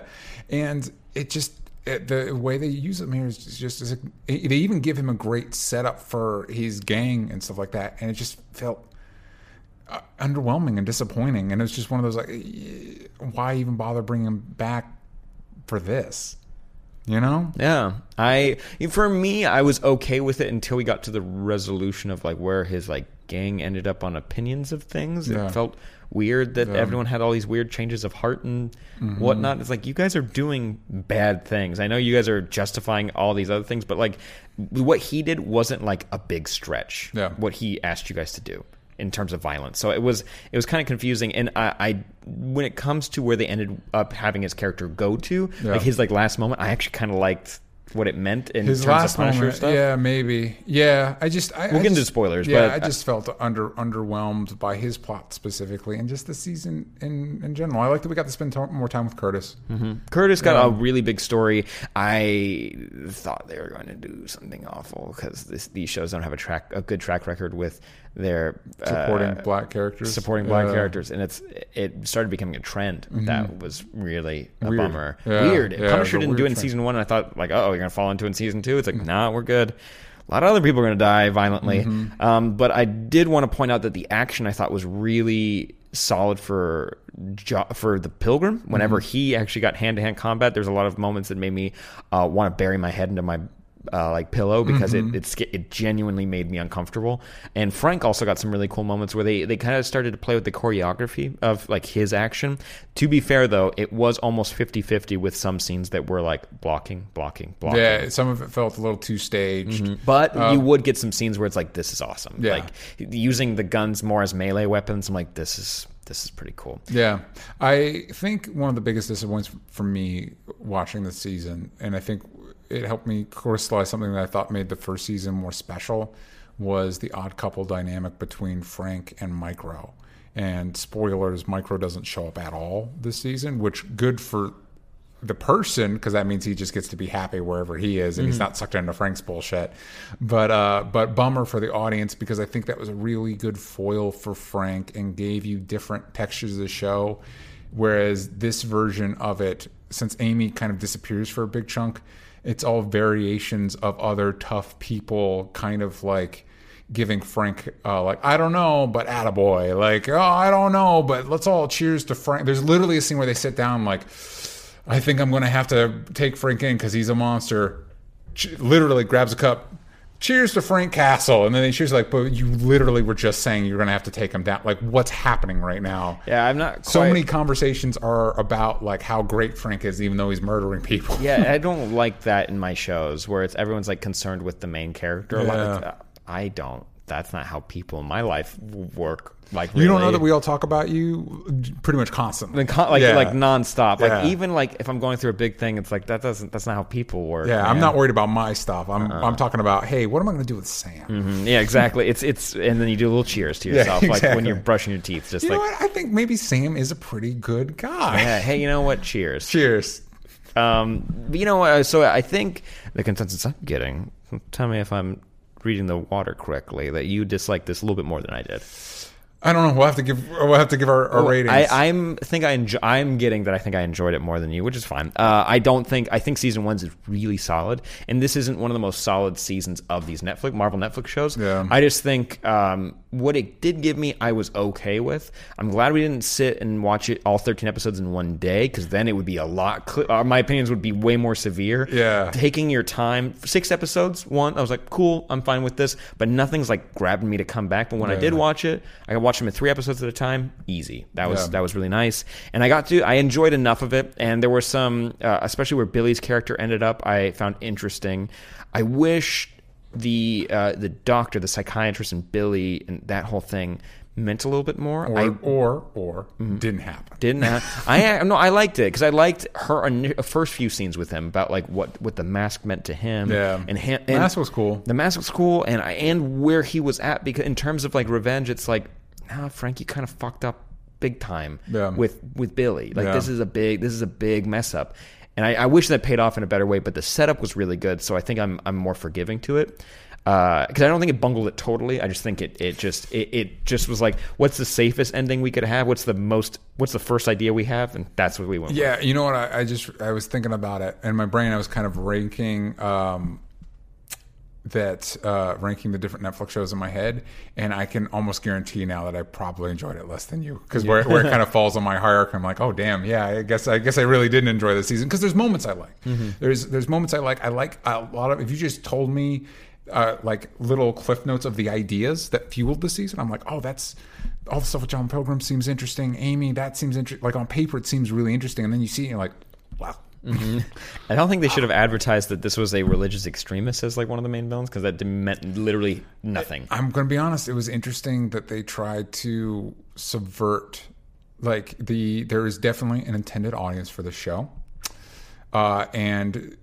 and it just it, the way they use the mirrors is just is they even give him a great setup for his gang and stuff like that, and it just felt uh, underwhelming and disappointing. And it's just one of those like, eh, why even bother bringing him back for this? You know? Yeah, I for me, I was okay with it until we got to the resolution of like where his like gang ended up on opinions of things. Yeah. It felt weird that. Mm-hmm. everyone had all these weird changes of heart and whatnot. It's like you guys are doing bad things. I know you guys are justifying all these other things, but like what he did wasn't like a big stretch. Yeah. What he asked you guys to do in terms of violence. So it was it was kind of confusing. And I, I when it comes to where they ended up having his character go to, Yeah. like his like last moment, I actually kind of liked what it meant in His terms last of Punisher moment, stuff. yeah, maybe, yeah. I just, I, We'll I get into spoilers, Yeah, but- I just felt under underwhelmed by his plot specifically, and just the season in in general. I like that we got to spend t- more time with Curtis. Mm-hmm. Curtis got a um, really big story. I thought they were going to do something awful because these shows don't have a track a good track record with their Supporting uh, black characters, supporting black Yeah. characters, and it's it started becoming a trend that was really a Mm-hmm. Weird. bummer. Yeah. Weird. Yeah, Punisher didn't do it in trend. season one, and I thought like, oh, you're gonna fall into it in season two. It's like, nah, we're good. A lot of other people are going to die violently. Mm-hmm. Um, but I did want to point out that the action I thought was really solid for Jo- for the Pilgrim. Whenever Mm-hmm. he actually got hand to hand combat, there's a lot of moments that made me uh, want to bury my head into my uh, like pillow because Mm-hmm. it it, it genuinely made me uncomfortable. And Frank also got some really cool moments where they they kind of started to play with the choreography of like his action. To be fair though, it was almost 50-50 with some scenes that were like blocking, blocking, blocking. Yeah, some of it felt a little too staged. But you would get some scenes where it's like, this is awesome. Yeah. Like using the guns more as melee weapons. I'm like, this is this is pretty cool. Yeah, I think one of the biggest disappointments for me watching this season, and I think it helped me crystallize something that I thought made the first season more special, was the odd couple dynamic between Frank and Micro. And spoilers, Micro doesn't show up at all this season, which good for the person because that means he just gets to be happy wherever he is and he's not sucked into Frank's bullshit. But uh, but bummer for the audience because I think that was a really good foil for Frank and gave you different textures of the show. Whereas this version of it, since Amy kind of disappears for a big chunk, it's all variations of other tough people, kind of like giving Frank uh, like I don't know, but attaboy. Like oh I don't know, but let's all cheers to Frank. There's literally a scene where they sit down like I think I'm going to have to take Frank in because he's a monster. Literally grabs a cup. Cheers to Frank Castle, and then he cheers like, but you literally were just saying you're going to have to take him down. Like, what's happening right now? Yeah, I'm not So many conversations are about like how great Frank is, even though he's murdering people. yeah, I don't like that in my shows where it's everyone's like concerned with the main character. Yeah. I don't that's not how people in my life work. Like You don't know that we all talk about you pretty much constantly. Like, con- like Yeah. like nonstop. Like Yeah. even like if I'm going through a big thing, it's like that doesn't. That's not how people work. Yeah, I'm not worried about my stuff. I'm Uh-uh. I'm talking about hey, what am I going to do with Sam? Mm, Yeah, exactly. It's it's and then you do a little cheers to Yeah, yourself, like when you're brushing your teeth, just You like know what? I think maybe Sam is a pretty good guy. yeah. Hey, you know what? Cheers. Cheers. Um, you know? So I think the consensus I'm getting. Tell me if I'm reading the water correctly. That you dislike this a little bit more than I did. I don't know. We'll have to give we'll have to give our, our ratings. I, I'm think I enjoy, I'm getting that I think I enjoyed it more than you, which is fine. Uh, I don't think I think season one's is really solid, and this isn't one of the most solid seasons of these Netflix Marvel Netflix shows. Yeah. I just think um, what it did give me, I was okay with. I'm glad we didn't sit and watch it all 13 episodes in one day, because then it would be a lot. Cl- uh, my opinions would be way more severe. Yeah. taking your time, six episodes. One, I was like, cool, I'm fine with this, but nothing's like grabbing me to come back. But when I did watch it, I could watch them in three episodes at a time, easy. That was Yeah. that was really nice, and I got to I enjoyed enough of it, and there were some, uh, especially where Billy's character ended up, I found interesting. I wish the uh, the doctor, the psychiatrist, and Billy and that whole thing meant a little bit more. or I or or didn't happen. didn't happen. I no I liked it because I liked her ini- first few scenes with him about like what what the mask meant to him Yeah. and him and Mask was cool. the mask was cool and I, and where he was at because in terms of like revenge it's like nah Frank you kind of fucked up big time Yeah. with with Billy like Yeah. this is a big this is a big mess up and I, I wish that paid off in a better way but the setup was really good so I think I'm I'm more forgiving to it because I don't think it bungled it totally. I just think it it just it, it just was like, what's the safest ending we could have? What's the most? What's the first idea we have? And that's what we went. with. Yeah, you know what? I, I just I was thinking about it, and my brain I was kind of ranking um, that uh, ranking the different Netflix shows in my head, and I can almost guarantee now that I probably enjoyed it less than you because where, where it kind of falls on my hierarchy, I'm like, oh damn, yeah, I guess I guess I really didn't enjoy the season because there's moments I like. There's there's moments I like. I like a lot of. If you just told me. Uh, like little cliff notes of the ideas that fueled the season. I'm like, oh, that's all the stuff with John Pilgrim seems interesting. Amy, that seems interesting. Like on paper, it seems really interesting, and then you see it, and you're like, wow. I don't think they should have advertised that this was a religious extremist as like one of the main villains because that meant literally nothing. I'm going to be honest. It was interesting that they tried to subvert, like the there is definitely an intended audience for the show, uh, and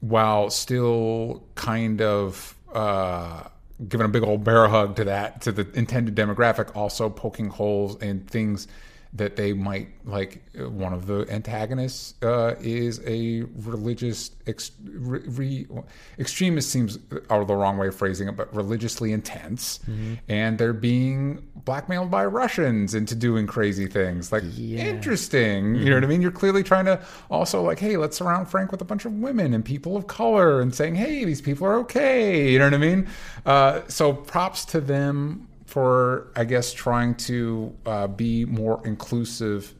while still kind of uh, giving a big old bear hug to that to the intended demographic, also poking holes in things that they might like. One of the antagonists uh, is a religious ex- re, re, extremist seems are the wrong way of phrasing it, but religiously intense, and they're being blackmailed by Russians into doing crazy things. Like interesting, you know what I mean? You're clearly trying to also like, hey, let's surround Frank with a bunch of women and people of color, and saying, hey, these people are okay. You know what I mean? Uh, so props to them for, I guess, trying to uh, be more inclusive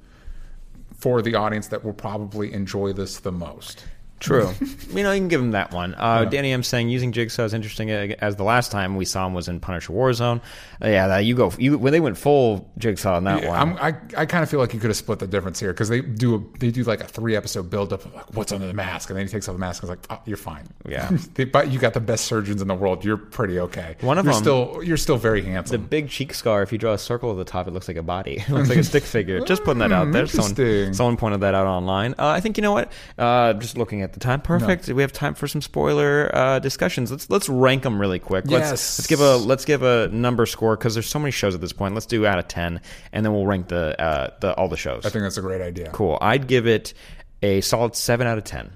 for the audience that will probably enjoy this the most. True. you know, you can give him that one. Uh, Danny M saying using Jigsaw is interesting uh, as the last time we saw him was in Punisher Warzone. Uh, yeah, that, you go you when they went full Jigsaw in that Yeah, one. I'm, I I kind of feel like you could have split the difference here because they do a, they do like a three episode build up of like what's under the mask and then he takes off the mask and is like oh, you're fine Yeah. They- but you got the best surgeons in the world you're pretty okay One of you're them- still you're still very handsome. the big cheek scar, if you draw a circle at the top, it looks like a body. it looks like a stick figure. Just putting that out there. Someone, Interesting. someone pointed that out online. Uh, I think you know what? Uh, just looking at the time, perfect. We have time for some spoiler uh, discussions. Let's let's rank them really quick. Let's, Yes. let's give a let's give a number score because there's so many shows at this point. Let's do out of ten, and then we'll rank the uh, the all the shows. I think that's a great idea cool. I'd give it a solid seven out of ten.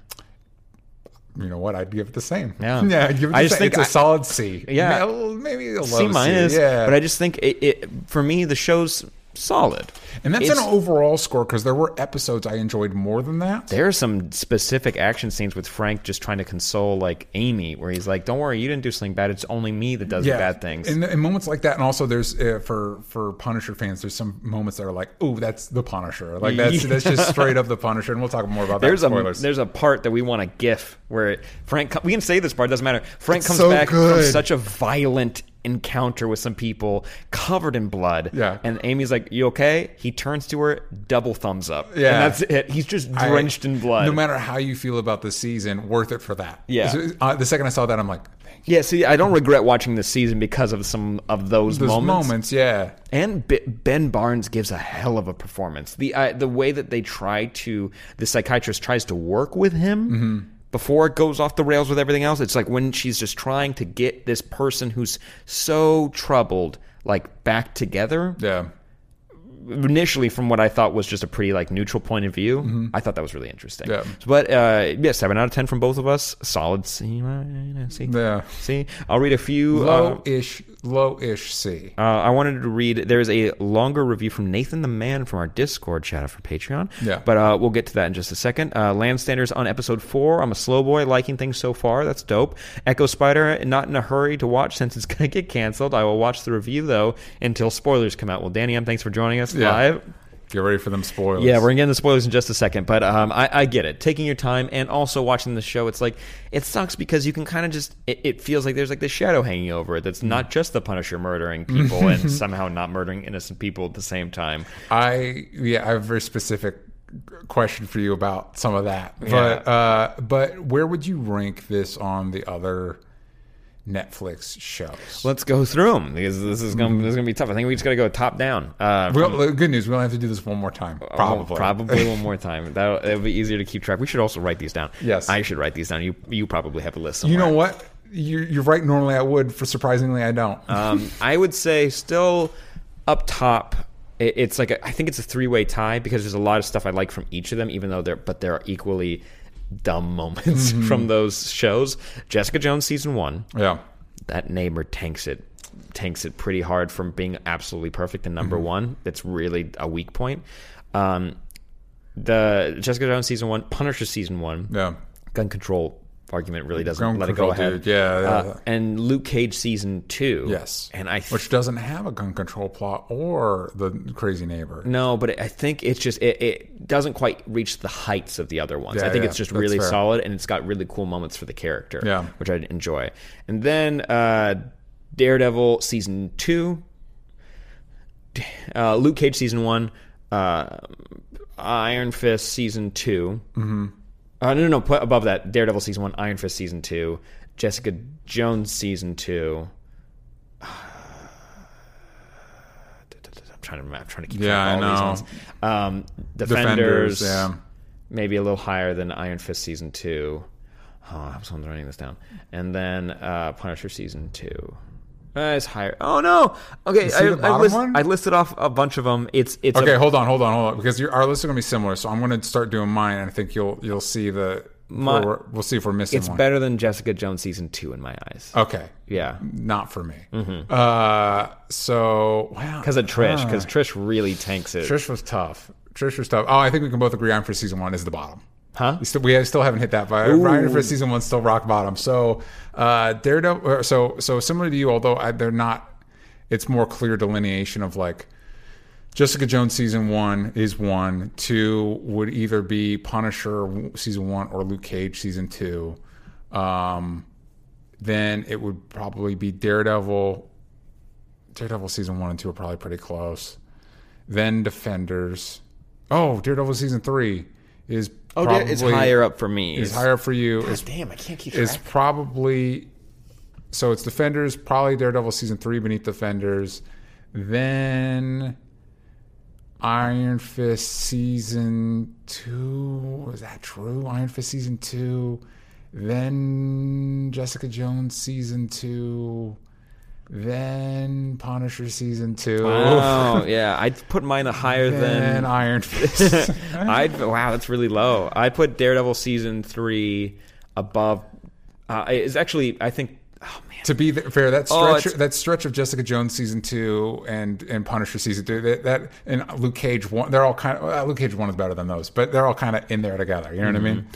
you know what I'd give it the same Yeah. yeah I'd give it I the just same. think it's a I- solid C Yeah. Maybe- a low C minus, yeah but I just think it, it for me the show's solid. and that's It's- an overall score because there were episodes I enjoyed more than that There are some specific action scenes with Frank just trying to console like Amy, where he's like, "Don't worry, you didn't do something bad. It's only me that does the bad things." In, in moments like that, and also there's uh, for for Punisher fans, there's some moments that are like, "Oh, that's the Punisher." Like that's that's just straight up the Punisher, and we'll talk more about there's that. a there's a part that we want a GIF where Frank. We can say this part doesn't matter. Frank It's comes so back from such a violent encounter with some people covered in blood. Yeah. and Amy's like, "You okay?" He turns to her, double thumbs up. Yeah. and that's it. He's just I- drenched in blood. No matter how you feel about the season, worth it for that. Yeah. So, uh, the second I saw that, I'm like, Yeah, see, I don't regret watching this season because of some of those, Those moments. moments, yeah. And B- Ben Barnes gives a hell of a performance. The uh, the way that they try to the psychiatrist tries to work with him Mm-hmm. Before it goes off the rails with everything else. It's like when she's just trying to get this person who's so troubled like back together. Yeah. Initially, from what I thought was just a pretty like neutral point of view, I thought that was really interesting. Yeah. But uh, yeah, seven out of ten from both of us. Solid C. C. Yeah. C. I'll read a few. uh, Low-ish, low-ish C. uh, I wanted to read. There's a longer review from Nathan the Man from our Discord chat for Patreon. Yeah. But uh, we'll get to that in just a second. Uh, Landstanders on episode four. I'm a slow boy, liking things so far. That's dope. Echo Spider, not in a hurry to watch since it's going to get canceled. I will watch the review, though, until spoilers come out. Well, Danny, M, thanks for joining us Yeah. live. Get ready for them spoilers. Yeah, we're gonna get into spoilers in just a second, but um, I, I get it. Taking your time and also watching the show, it's like it sucks because you can kind of just it, it feels like there's like this shadow hanging over it. That's not just the Punisher murdering people and somehow not murdering innocent people at the same time. I yeah, I have a very specific question for you about some of that. Yeah. But uh but where would you rank this on the other Netflix shows? Let's go through them because this is this is gonna be tough. I think we just gotta go top down. Uh, Well, the good news, we don't have to do this one more time. Probably. probably one more time. That'll it'll be easier to keep track. We should also write these down. Yes. I should write these down. You you probably have a list. Somewhere. You know what? You're, you're right. Normally I would. For surprisingly, I don't. Um, I would say still up top. it- It's like a, I think it's a three way tie because there's a lot of stuff I like from each of them, even though they're but they're equally dumb moments from those shows. Jessica Jones season one, yeah. that neighbor tanks it tanks it pretty hard from being absolutely perfect and number one. That's really a weak point. Um, the Jessica Jones season one, Punisher season one, Yeah. gun control argument really doesn't Gun let it go ahead. dude. Yeah, yeah. Uh, and Luke Cage season two, Yes. and I th- Which doesn't have a gun control plot or the crazy neighbor. No, but I think it's just it, it doesn't quite reach the heights of the other ones. Yeah, I think yeah, it's just really fair. solid and it's got really cool moments for the character, Yeah. which I enjoy. And then uh, Daredevil season two, uh, Luke Cage season one, uh, Iron Fist season 2 Mm-hmm. Uh, no, no, no. Put above that, Daredevil season one, Iron Fist season two, Jessica Jones season two. I'm trying to. Remember, I'm trying to keep Yeah, I all these know. ones. Um, Defenders, Defenders, yeah. maybe a little higher than Iron Fist season two. Oh, I was writing this down, and then uh, Punisher season two. Uh, it's higher. Oh no! Okay, I, I, list. I listed off a bunch of them. It's it's a- Okay, hold on, hold on, hold on, because your, our lists are going to be similar. So I'm going to start doing mine, and I think you'll you'll see the. My- we'll see if we're missing it's one. better than Jessica Jones season two in my eyes. Okay, Yeah, not for me. Uh, so wow, because of Trish. Ah. Because Trish really tanks it. Trish was tough. Trish was tough. Oh, I think we can both agree on for season one is the bottom. Huh? We still, we still haven't hit that, but Iron Fist season one still rock bottom. So uh, Daredevil. So so similar to you, although I, they're not. It's more clear delineation of like Jessica Jones season one is one. Two would either be Punisher season one or Luke Cage season two. Um, then it would probably be Daredevil. Daredevil season one and two are probably pretty close. Then Defenders. Oh, Daredevil season three is Oh, probably it's higher up for me. It's- higher up for you. Is Damn, I can't keep track. is probably so it's Defenders, probably Daredevil season three beneath Defenders, then Iron Fist season two. Is that true? Iron Fist season two, then Jessica Jones season two, then Punisher season two. Oh yeah, I'd put mine higher Then than Iron Fist. I'd wow, that's really low. I put Daredevil season three above. Uh, it's actually I think. Oh man, to be fair, that Oh, stretch it's- that stretch of Jessica Jones season two and and Punisher season two that, that and Luke Cage one, they're all kind of well, Luke Cage one is better than those, but they're all kind of in there together. You know what I mean?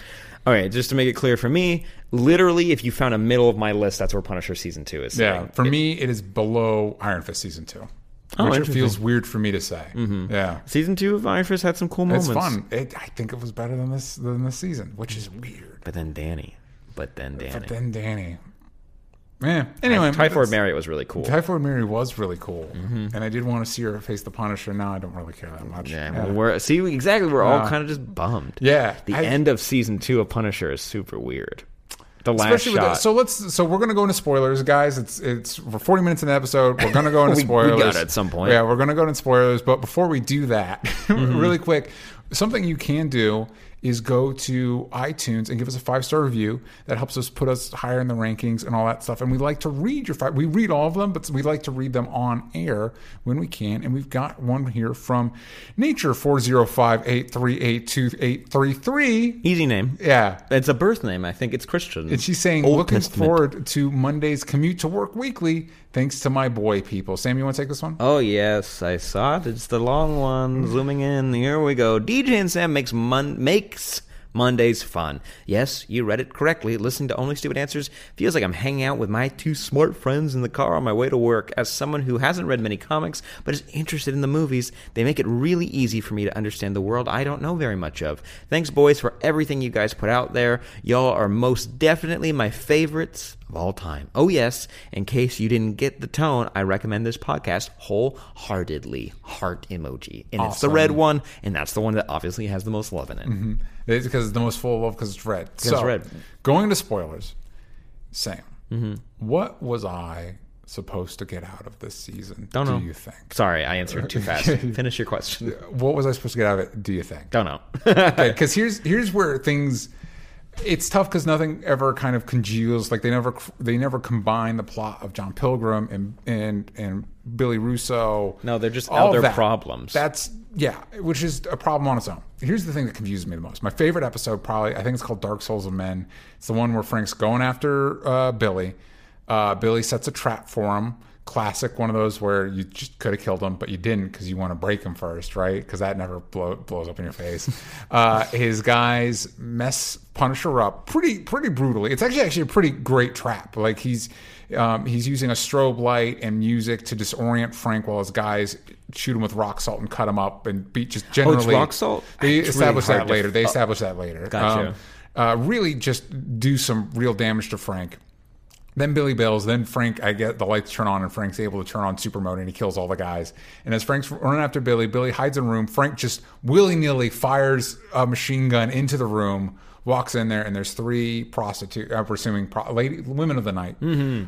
Okay. Just to make it clear for me, literally, if you found a middle of my list, that's where Punisher season two is. Yeah. sitting. For me, it is below Iron Fist season two, Oh, which feels weird for me to say. Mm-hmm. Yeah. season two of Iron Fist had some cool moments. It's fun. It, I think it was better than this than this season, which is weird. but then Danny, but then Danny. But then Danny, man. Anyway, Typhoid that's- Marriott was really cool. Typhoid Mary was really cool, and I did want to see her face the Punisher. Now I don't really care that much. yeah, well, we're see exactly. We're all kind of just bummed. Yeah, the I- end of season two of Punisher is super weird. The last Especially with shot. that- so let's. So we're gonna go into spoilers, guys. It's it's we're 40 minutes in the episode. We're gonna go into We- we spoilers. gotta at some point. Yeah, we're gonna go into spoilers. But before we do that, Mm-hmm. really quick, something you can do is go to iTunes and give us a five star review. That helps us put us higher in the rankings and all that stuff. And we like to read your five. We read all of them, but we like to read them on air when we can. And we've got one here from Nature four zero five eight three eight two eight three three. Easy name. Yeah. It's a birth name. I think it's Christian. And she's saying, Old looking Testament. forward to Monday's commute to work weekly, thanks to my boy people. Sam, you want to take this one? Oh yes, I saw it. It's the long one. Mm. Zooming in. Here we go. DJ and Sam makes mon- makes Mondays fun. Yes, you read it correctly. Listening to only stupid answers feels like I'm hanging out with my two smart friends in the car on my way to work. As someone who hasn't read many comics but is interested in the movies, they make it really easy for me to understand the world I don't know very much of. Thanks, boys, for everything you guys put out there. Y'all are most definitely my favorites of all time. Oh, yes, in case you didn't get the tone, I recommend this podcast wholeheartedly. Heart emoji. And it's the red one, and that's the one that obviously has the most love in it. Mm-hmm. It's because it's the most full of love because it's red. so, it's red. going to spoilers, Sam, Mm-hmm. what was I supposed to get out of this season? Don't do know. you think? Sorry, I answered too fast. Finish your question. What was I supposed to get out of it? Do you think? Don't know. because here's here's where things it's tough because nothing ever kind of congeals like they never they never combine the plot of John Pilgrim and and and Billy Russo. No, they're just All other that. problems. That's yeah, which is a problem on its own. Here's the thing that confuses me the most. My favorite episode, probably, I think it's called Dark Souls of Men. It's the one where Frank's going after uh, Billy. Uh, Billy sets a trap for him. Classic, one of those where you just could have killed him, but you didn't because you want to break him first, right? Because that never blow, blows up in your face. Uh, his guys mess Punisher up pretty pretty brutally. It's actually actually a pretty great trap. Like he's um, he's using a strobe light and music to disorient Frank while his guys shoot him with rock salt and cut him up and beat just generally rock salt? They It's establish really that to- later. They establish that later. Gotcha. Um, uh, really, just do some real damage to Frank. Then Billy bails. Then Frank, I get the lights turn on, and Frank's able to turn on super mode, and he kills all the guys. And as Frank's running after Billy, Billy hides in a room. Frank just willy nilly fires a machine gun into the room. Walks in there, and there's three prostitute, I'm presuming pro- lady, women of the night,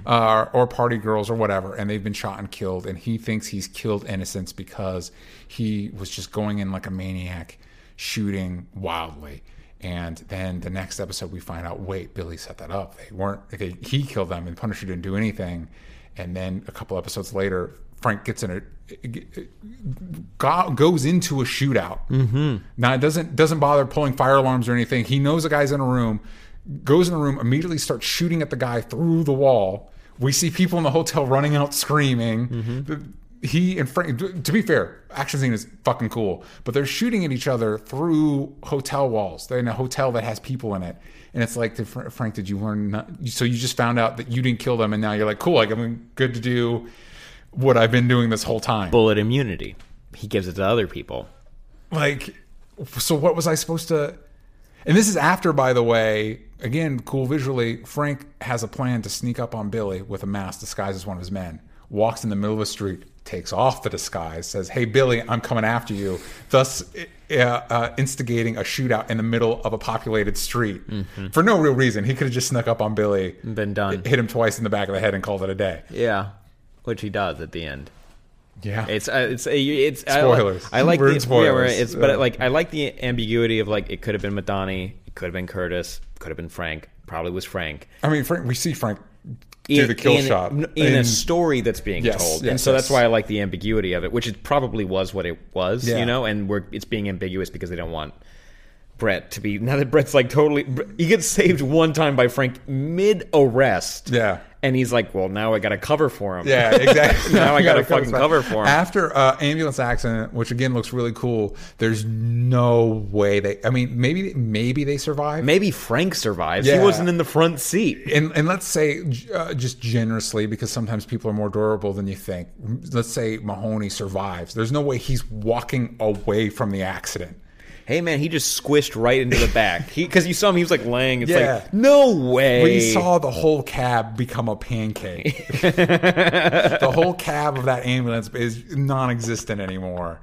uh, or party girls, or whatever, and they've been shot and killed. And he thinks he's killed innocents because he was just going in like a maniac, shooting wildly. And then the next episode, we find out, wait, Billy set that up. They weren't. They, he killed them, and Punisher didn't do anything. And then a couple episodes later, Frank gets in a go- goes into a shootout. Mm-hmm. Now it doesn't doesn't bother pulling fire alarms or anything. He knows a guy's in a room, goes in the room, immediately starts shooting at the guy through the wall. We see people in the hotel running out screaming. The- He and Frank. To be fair, action scene is fucking cool, but they're shooting at each other through hotel walls. They're in a hotel that has people in it, and it's like, Frank, did you learn? Not, so you just found out that you didn't kill them, and now you're like, cool, like I'm good to do what I've been doing this whole time. Bullet immunity. He gives it to other people. like so what was i supposed to and this is after by the way again cool visually frank has a plan to sneak up on billy with a mask disguised as one of his men walks in the middle of the street takes off the disguise says hey billy i'm coming after you thus uh, uh, instigating a shootout in the middle of a populated street for no real reason he could have just snuck up on billy Been done. hit him twice in the back of the head and called it a day Yeah, which he does at the end. yeah It's uh, it's a it's Spoilers. I, like We're the spoilers. Yeah. It's but like I like the ambiguity of like it could have been Madani, it could have been Curtis, could have been Frank, probably was Frank. i mean frank we see frank do in, the kill in, shot. in, a story that's being Yes, told, yes, and so that's why I like the ambiguity of it, which it probably was what it was, Yeah. you know, and we're it's being ambiguous because they don't want Brett to be now that Brett's like totally he gets saved one time by Frank mid arrest, Yeah. and he's like, well, now I got a cover for him, Yeah, exactly. Now I gotta gotta fucking cover for him. After uh, ambulance accident, which again looks really cool. There's no way they. I mean, maybe maybe they survive. Maybe Frank survives. Yeah. He wasn't in the front seat. And, and let's say uh, just generously because sometimes people are more durable than you think. Let's say Mahoney survives. There's no way he's walking away from the accident. Hey man, he just squished right into the back. He because you saw him, he was like laying. It's Yeah. like no way. We saw the whole cab become a pancake. the whole cab of that ambulance is non-existent anymore.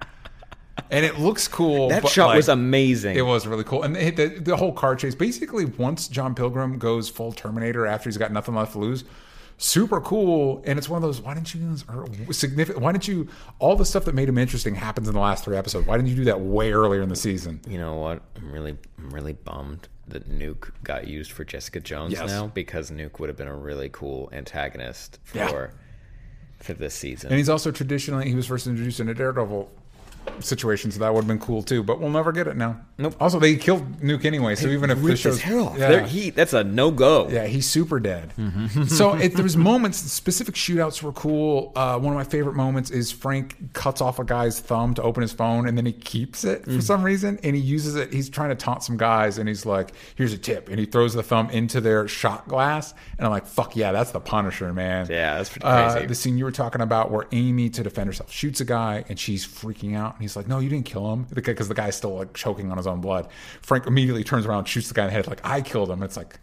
and it looks cool. That shot like, was amazing. It was really cool, and the, the, the whole car chase. Basically, once John Pilgrim goes full Terminator after he's got nothing left to lose, super cool. And it's one of those. Why didn't you do this or significant? Why didn't you? All the stuff that made him interesting happens in the last three episodes. Why didn't you do that way earlier in the season? You know what? I'm really, I'm really bummed that Nuke got used for Jessica Jones Yes. now because Nuke would have been a really cool antagonist for Yeah. for this season. And he's also traditionally he was first introduced in a Daredevil situation, so that would have been cool too. But we'll never get it now. Nope. Also, they killed Nuke anyway, so even if the show's his hair off. yeah. He, that's a no go. Yeah, he's super dead. so it, there was moments. Specific shootouts were cool. Uh, one of my favorite moments is Frank cuts off a guy's thumb to open his phone, and then he keeps it for some reason, and he uses it. He's trying to taunt some guys, and he's like, "Here's a tip," and he throws the thumb into their shot glass, and I'm like, "Fuck yeah, that's the Punisher, man." Yeah, that's pretty Uh, crazy. the scene you were talking about where Amy, to defend herself, shoots a guy and she's freaking out. And he's like, No, you didn't kill him. Because the guy's still like choking on his own blood. Frank immediately turns around, shoots the guy in the head, like, I killed him. It's like,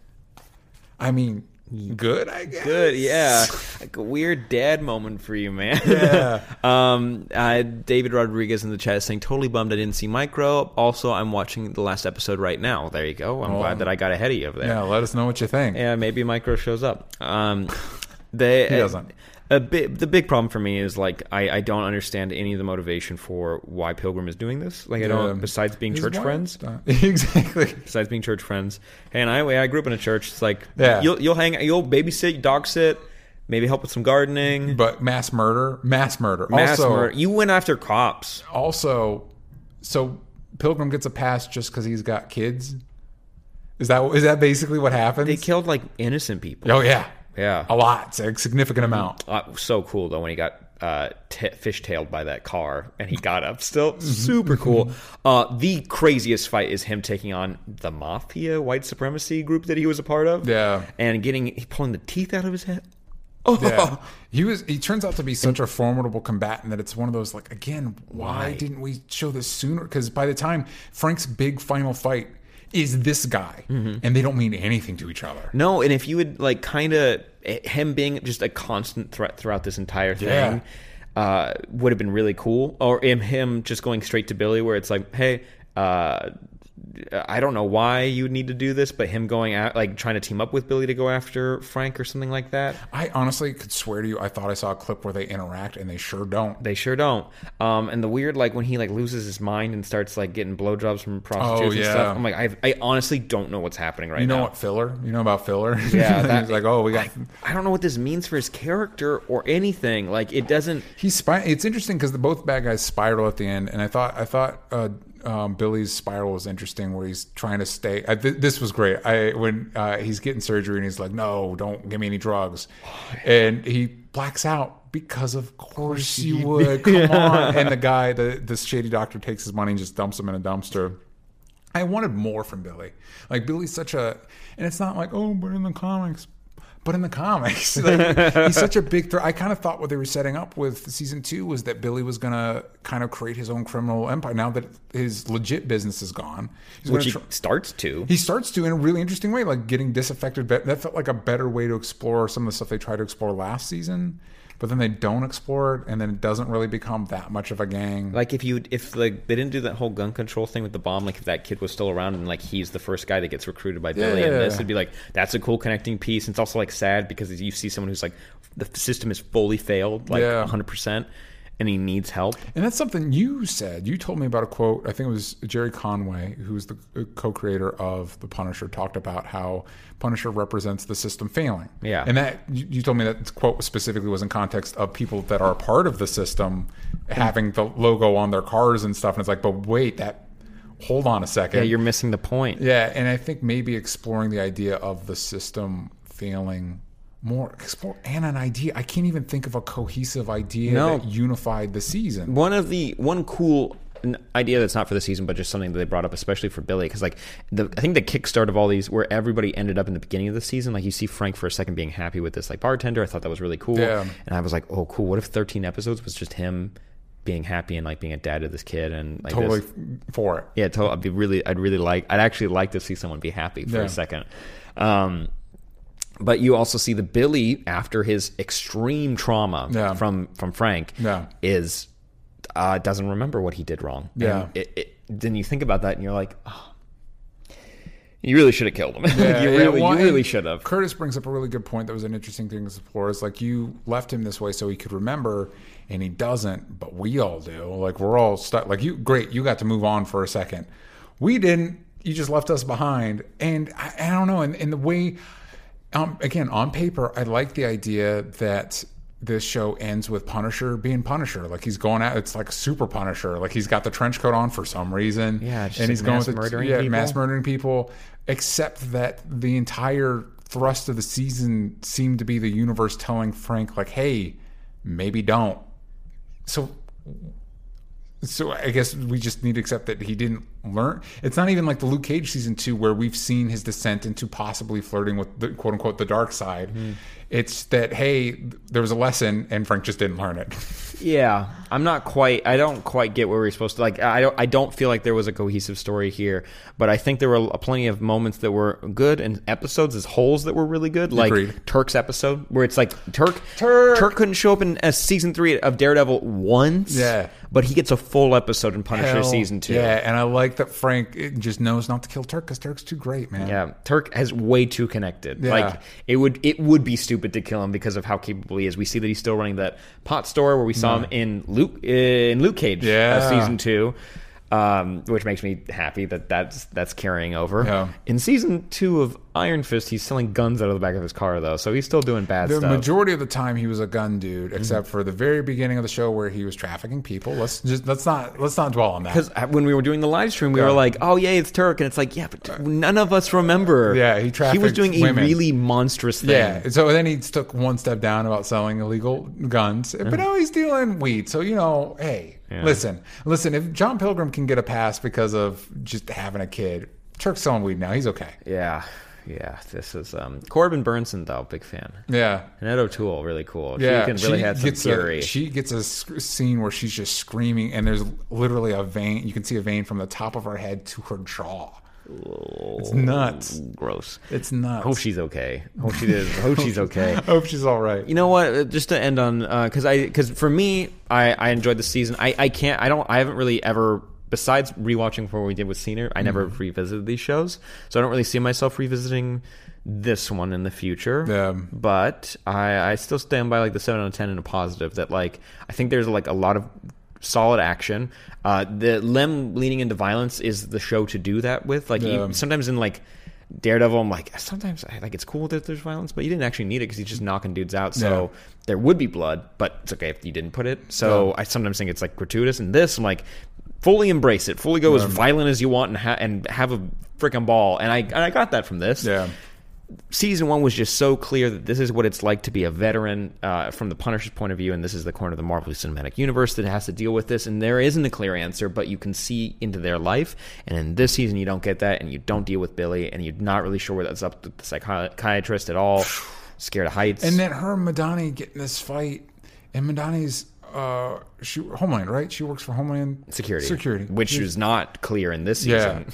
I mean, good, I guess. Good, yeah. Like a weird dad moment for you, man. Yeah. um, uh, David Rodriguez in the chat is saying, totally bummed I didn't see Micro. Also, I'm watching the last episode right now. There you go. I'm glad that I got ahead of you over there. Yeah, let us know what you think. Yeah, maybe Micro shows up. Um, they He doesn't. A bit, the big problem for me is like I, I don't understand any of the motivation for why Pilgrim is doing this. Like I don't, besides being church friends. exactly. Besides being church friends, and I I grew up in a church. It's like Yeah. you'll you'll hang you'll babysit, dog sit, maybe help with some gardening. But mass murder, mass murder. Mass also, murder. You went after cops. also, so Pilgrim gets a pass just because he's got kids. Is that is that basically what happens? They killed like innocent people. oh yeah, Yeah. a lot, it's a significant amount. Uh, so cool though when he got uh, t- fishtailed by that car and he got up still super cool uh, the craziest fight is him taking on the mafia white supremacy group that he was a part of Yeah. and getting pulling the teeth out of his head oh Yeah. He was he turns out to be such a formidable combatant that it's one of those like again, why, Why? didn't we show this sooner? Because by the time Frank's big final fight is this guy, Mm-hmm. and they don't mean anything to each other. no and if you would like kind of him being just a constant threat throughout this entire thing Yeah. uh, would have been really cool or him him just going straight to billy where it's like hey uh, I don't know why you would need to do this, but him going out, like trying to team up with Billy to go after Frank or something like that. I honestly could swear to you, I thought I saw a clip where they interact, and they sure don't. They sure don't. Um, and the weird, like when he like loses his mind and starts like getting blowjobs from prostitutes Oh, and yeah. stuff. I'm like, I, I honestly don't know what's happening right now. You know now. what filler? You know about filler? Yeah, he's like, oh, we got. I don't know what this means for his character or anything. Like it doesn't. He's spy- It's interesting because the both bad guys spiral at the end, and I thought I thought uh, um, Billy's spiral was interesting, where he's trying to stay. I, th- this was great. I when uh, he's getting surgery and he's like, "No, don't give me any drugs," and he blacks out because of course you would. Come on! And the guy, the the shady doctor, takes his money and just dumps him in a dumpster. I wanted more from Billy. Like Billy's such a, and it's not like oh, but in the comics, but in the comics, like, he's such a big threat. I kind of thought what they were setting up with season two was that Billy was gonna kind of create his own criminal empire. Now that his legit business is gone, he's Which gonna he tr- starts to. he starts to in a really interesting way, like getting disaffected. That felt like a better way to explore some of the stuff they tried to explore last season. But then they don't explore it, and then it doesn't really become that much of a gang. Like if you if like they didn't do that whole gun control thing with the bomb, like if that kid was still around and like he's the first guy that gets recruited by Billy, and Yeah. this would be like that's a cool connecting piece. And it's also like sad because you see someone who's like the system is fully failed, like. 100, percent and he needs help. And that's something you said. You told me about a quote. I think it was Gerry Conway, who's the uh, co-creator of the Punisher, talked about how Punisher represents the system failing. Yeah. and that you you told me that quote specifically was in context of people that are part of the system having the logo on their cars and stuff. And it's like, but wait, that. Hold on a second. Yeah, you're missing the point. Yeah, and I think maybe exploring the idea of the system failing more explore and an idea. I can't even think of a cohesive idea No. that unified the season. One of the one cool idea that's not for the season, but just something that they brought up, especially for Billy, because like the I think the kickstart of all these, where everybody ended up in the beginning of the season, like you see Frank for a second being happy with this like bartender. I thought that was really cool, Yeah. and I was like, oh, cool. What if 13 episodes was just him being happy and like being a dad to this kid and like Totally this- for it. yeah, totally. I'd be really, I'd really like, I'd actually like to see someone be happy for Yeah. a second. Um, but you also see the Billy after his extreme trauma Yeah. from from Frank Yeah. is uh, doesn't remember what he did wrong. Yeah. It, it, then you think about that and you're like, oh, you really should have killed him. Yeah, you really, well, you really should have. Curtis brings up a really good point that was an interesting thing to explore. Is like you left him this way so he could remember, and he doesn't, but we all do. Like we're all stuck. Like you, great, you got to move on for a second. We didn't. You just left us behind, and I, I don't know. And, and the way, um, again, on paper, I like the idea that this show ends with Punisher being Punisher. Like he's going out. It's like super Punisher. Like he's got the trench coat on for some reason. Yeah, and he's going with murdering yeah, people. mass murdering people. Except that the entire thrust of the season seemed to be the universe telling Frank, like, "Hey, maybe don't." So, so I guess we just need to accept that he didn't learn. It's not even like the Luke Cage season two where we've seen his descent into possibly flirting with the quote unquote the dark side. Hmm. It's that hey, there was a lesson and Frank just didn't learn it. Yeah, I'm not quite. I don't quite get where we're supposed to. Like, I don't. I don't feel like there was a cohesive story here. But I think there were plenty of moments that were good and episodes as wholes that were really good. Like Agreed. Turk's episode, where it's like Turk. Turk. Turk couldn't show up in a season three of Daredevil once. Yeah. but he gets a full episode in Punisher Hell, season two. Yeah, and I like that Frank eh, just knows not to kill Turk because Turk's too great, man. Yeah, Turk has way too connected. Yeah. Like it would it would be stupid to kill him because of how capable he is. We see that he's still running that pot store where we saw him in Luke in Luke Cage uh, season two. Um, which makes me happy that that's that's carrying over. Yeah. In season two of Iron Fist, he's selling guns out of the back of his car, though, so he's still doing bad The stuff. Mm-hmm. majority of the time he was a gun dude, except for the very beginning of the show where he was trafficking people. Let's just let's not let's not dwell on that. because when we were doing the live stream, we Yeah. were like, "Oh yeah, it's Turk," and it's like, "Yeah, but none of us remember." Yeah, he trafficked. He was doing a women. really monstrous thing. Yeah. So then he took one step down about selling illegal guns, but now he's dealing weed. So you know, hey, Yeah. listen, listen. If John Pilgrim can get a pass because of just having a kid, Turk's selling weed now. He's okay. Yeah, yeah. This is um, Corbin Bernsen though, big fan. Yeah. And Annette O'Toole, really cool. Yeah, she can really had some gets fury. A, she gets a sc- scene where she's just screaming, and there's literally a vein. You can see a vein from the top of her head to her jaw. It's nuts. Gross. It's nuts. Hope she's okay. Hope she did. Hope she's okay. Hope she's all right. You know what? Uh, Just to end on, because I, because for me, I, I enjoyed the season. I, I can't. I don't. I haven't really ever. Besides rewatching for what we did with Senior, I never Mm-hmm. revisited these shows, so I don't really see myself revisiting this one in the future. Yeah. But I, I still stand by like the seven out of ten in a positive. That like I think there's like a lot of solid action. Uh, the Lem leaning into violence is the show to do that with. Like Yeah. even- sometimes in like Daredevil, I'm like sometimes I, like it's cool that there's violence, but you didn't actually need it because he's just knocking dudes out. So Yeah. there would be blood, but it's okay if you didn't put it. So I sometimes think it's like gratuitous. And this, I'm like, fully embrace it, fully go as violent as you want, and ha- and have a freaking ball. And I and I got that from this Yeah. Season one was just so clear that this is what it's like to be a veteran uh, from the Punisher's point of view, and this is the corner of the Marvel Cinematic Universe that has to deal with this. And there isn't a clear answer, but you can see into their life. And in this season, you don't get that, and you don't deal with Billy, and you're not really sure where that's up to the psychiatrist at all. Scared of heights. And then her and Madani get in this fight, and Madani's uh, she Homeland, right? She works for Homeland security, Security, which Yeah. is not clear in this yeah, season.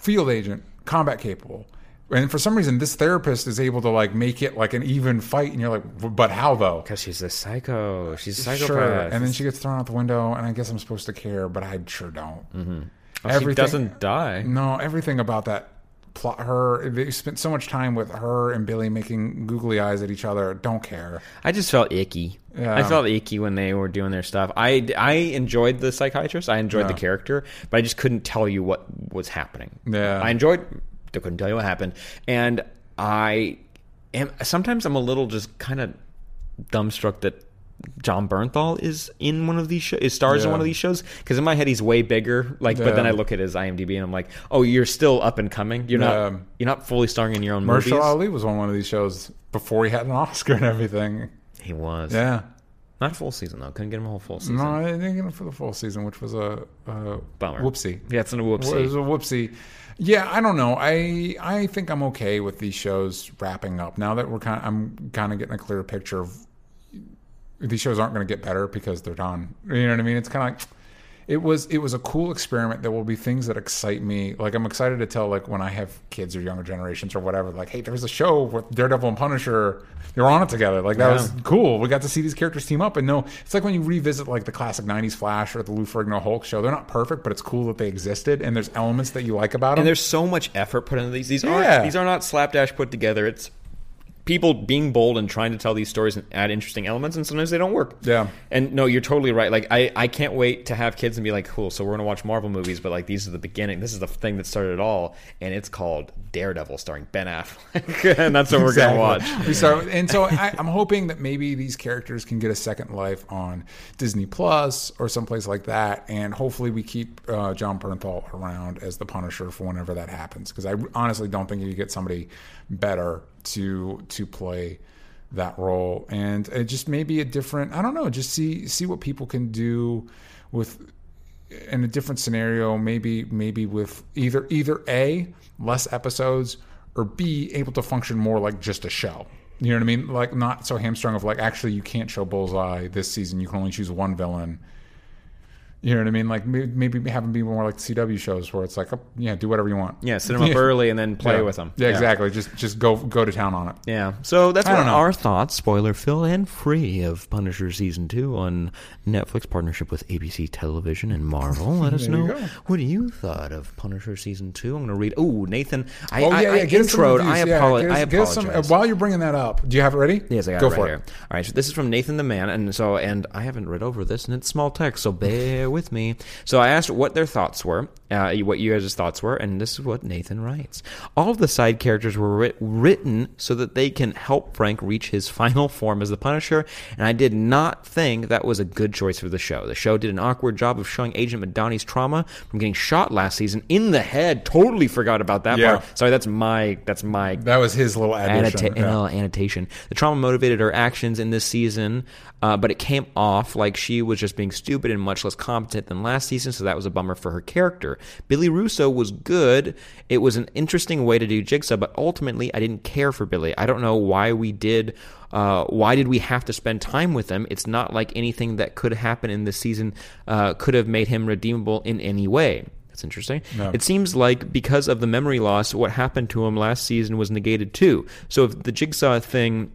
field agent, combat capable. And for some reason, this therapist is able to like make it like an even fight, and you're like, but how though? Because she's a psycho. She's a psychopath. Sure. And then she gets thrown out the window, and I guess I'm supposed to care, but I sure don't. Mm-hmm. she doesn't die. No, everything about that plot. Her, they spent so much time with her and Billy making googly eyes at each other. Don't care. I just felt icky. Yeah. I felt icky when they were doing their stuff. I, I enjoyed the psychiatrist. I enjoyed the character, but I just couldn't tell you what was happening. Yeah. I enjoyed. I couldn't tell you what happened, and I am sometimes I'm a little just kind of dumbstruck that Jon Bernthal is in one of these shows, is stars in one of these shows. Because in my head he's way bigger. Like, but then I look at his IMDb and I'm like, oh, you're still up and coming. You're Yeah. not. You're not fully starring in your own Marshall movies. Ali was on one of these shows before he had an Oscar and everything. He was. Yeah. Not full season though. Couldn't get him a whole full season. No, I didn't get him for the full season, which was a, a Bummer. whoopsie. Yeah, it's a whoopsie. It was a whoopsie. Yeah, I don't know. I I think I'm okay with these shows wrapping up now that we're kind. Of, I'm kind of getting a clearer picture of these shows aren't going to get better because they're done. You know what I mean? It's kind of like it was it was a cool experiment. There will be things that excite me. Like I'm excited to tell like when I have kids or younger generations or whatever. Like, hey, there's a show with Daredevil and Punisher. They're on it together. Like that Yeah. was cool. We got to see these characters team up. And no, it's like when you revisit like the classic '90s Flash or the Lou Ferrigno Hulk show. They're not perfect, but it's cool that they existed. And there's elements that you like about them. And there's so much effort put into these. These Yeah. aren't these are not slapdash put together. It's people being bold and trying to tell these stories and add interesting elements, and sometimes they don't work. Yeah. And no, you're totally right. Like I, I can't wait to have kids and be like, cool. So we're gonna watch Marvel movies, but like these are the beginning. This is the thing that started it all, and it's called Daredevil, starring Ben Affleck, and that's what we're gonna watch. We start, and so I, I'm hoping that maybe these characters can get a second life on Disney Plus or someplace like that, and hopefully we keep uh, Jon Bernthal around as the Punisher for whenever that happens. Because I honestly don't think you get somebody better to to play that role, and it just maybe a different. I don't know. Just see see what people can do with in a different scenario, maybe maybe with either either a less episodes or b able to function more like just a show. You know what I mean? Like not so hamstrung of like actually you can't show Bullseye this season. You can only choose one villain. You know what I mean? Like maybe, maybe have them be more like CW shows where it's like, oh, yeah, do whatever you want. Yeah, set them up early and then play yeah. with them. Yeah, exactly. Just just go go to town on it. Yeah. So that's what know. our thoughts, spoiler fill and free of Punisher season two on Netflix partnership with ABC Television and Marvel. Let us know what you thought of Punisher season two. I'm going to read. Oh, Nathan, I, Oh I, yeah, yeah. I Get us some introed. I, Yeah, apolo- get us- I uh, apologize. some- while you're bringing that up, do you have it ready? Yes, I got go it right for here. it. All right, so this is from Nathan the Man, and so and I haven't read over this, and it's small text, so bear with me. So I asked what their thoughts were, uh, what you guys' thoughts were, and this is what Nathan writes: All of the side characters were writ- written so that they can help Frank reach his final form as the Punisher, and I did not think that was a good choice for the show. The show did an awkward job of showing Agent Madani's trauma from getting shot last season in the head. Totally forgot about that Yeah. part. Sorry, that's my that's my That was his little addition. Annota- Yeah. annotation. The trauma motivated her actions in this season, uh, but it came off like she was just being stupid and much less competent than last season, so that was a bummer for her character. Billy Russo was good. It was an interesting way to do Jigsaw, but ultimately I didn't care for Billy. I don't know why we did. Uh, why did we have to spend time with him? It's not like anything that could happen in this season uh, could have made him redeemable in any way. That's interesting. It seems like because of the memory loss, what happened to him last season was negated too. So if the jigsaw thing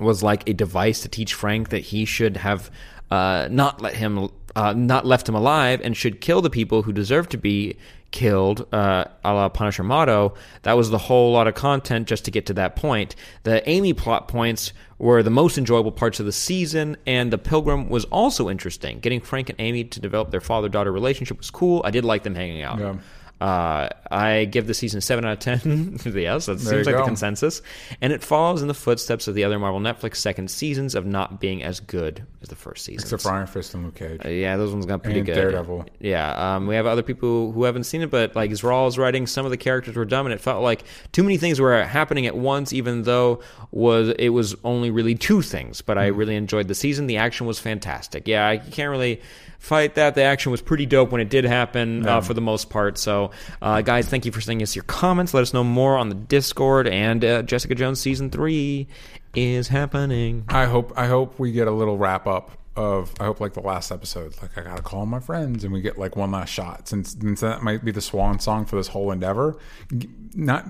was like a device to teach Frank that he should have uh, not let him, uh, not left him alive, and should kill the people who deserve to be killed, uh, a la Punisher motto. That was the whole lot of content just to get to that point. The Amy plot points were the most enjoyable parts of the season, and the Pilgrim was also interesting. Getting Frank and Amy to develop their father-daughter relationship was cool. I did like them hanging out. Yeah. Uh, I give the season seven out of ten. yes, that There seems like the consensus, and it follows in the footsteps of the other Marvel Netflix second seasons of not being as good as the first season. Except for Iron Fist and Luke Cage. Uh, yeah, those ones got pretty And good. Daredevil. Yeah, um, we have other people who haven't seen it, but like Rawls writing, some of the characters were dumb, and it felt like too many things were happening at once. Even though was it was only really two things, but Hmm. I really enjoyed the season. The action was fantastic. Yeah, I can't really fight that. The action was pretty dope when it did happen uh, for the most part. So, uh, guys, thank you for sending us your comments. Let us know more on the Discord. And uh, Jessica Jones season three is happening. I hope I hope we get a little wrap up of I hope like the last episode, like I gotta call my friends and we get like one last shot since since that might be the swan song for this whole endeavor. Not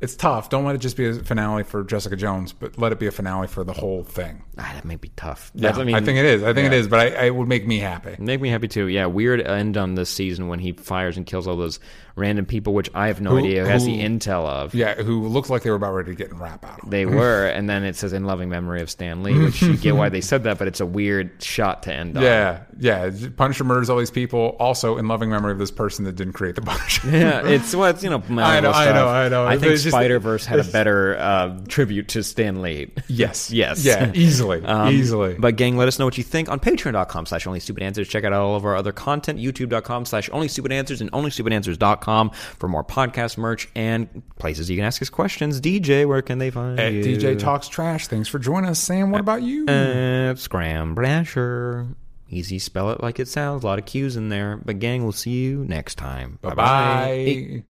it's tough. Don't let it just be a finale for Jessica Jones, but let it be a finale for the whole thing. Ah, that may be tough. Yeah, That's- I, think it is. I think it yeah. is, but I, it would make me happy. Make me happy too. Yeah, weird end on this season when he fires and kills all those random people, which I have no Who- idea who has the intel of. Yeah, who looked like they were about ready to get in rap out. They were, and then it says in loving memory of Stan Lee, which you get why they said that, but it's a weird shot to end on. Yeah, yeah. Punisher murders all these people. Also, in loving memory of this person that didn't create the Punisher. Yeah, it's well, it's you know, I know, Marvel I know, I know. I think Spider Verse had a better uh, tribute to Stan Lee. Yes, Yes. yeah, easily, Um, easily. But gang, let us know what you think on patreon.com slash only stupid answers. Check out all of our other content, youtube.com slash only stupid answers and onlystupidanswers.com for more podcast merch and places you can ask us questions. DJ, where can they find At you? DJ Talks Trash. Thanks for joining us, Sam. What about you? Uh, Scram Brasher. Easy, spell it like it sounds. A lot of Q's in there. But gang, we'll see you next time. bye bye.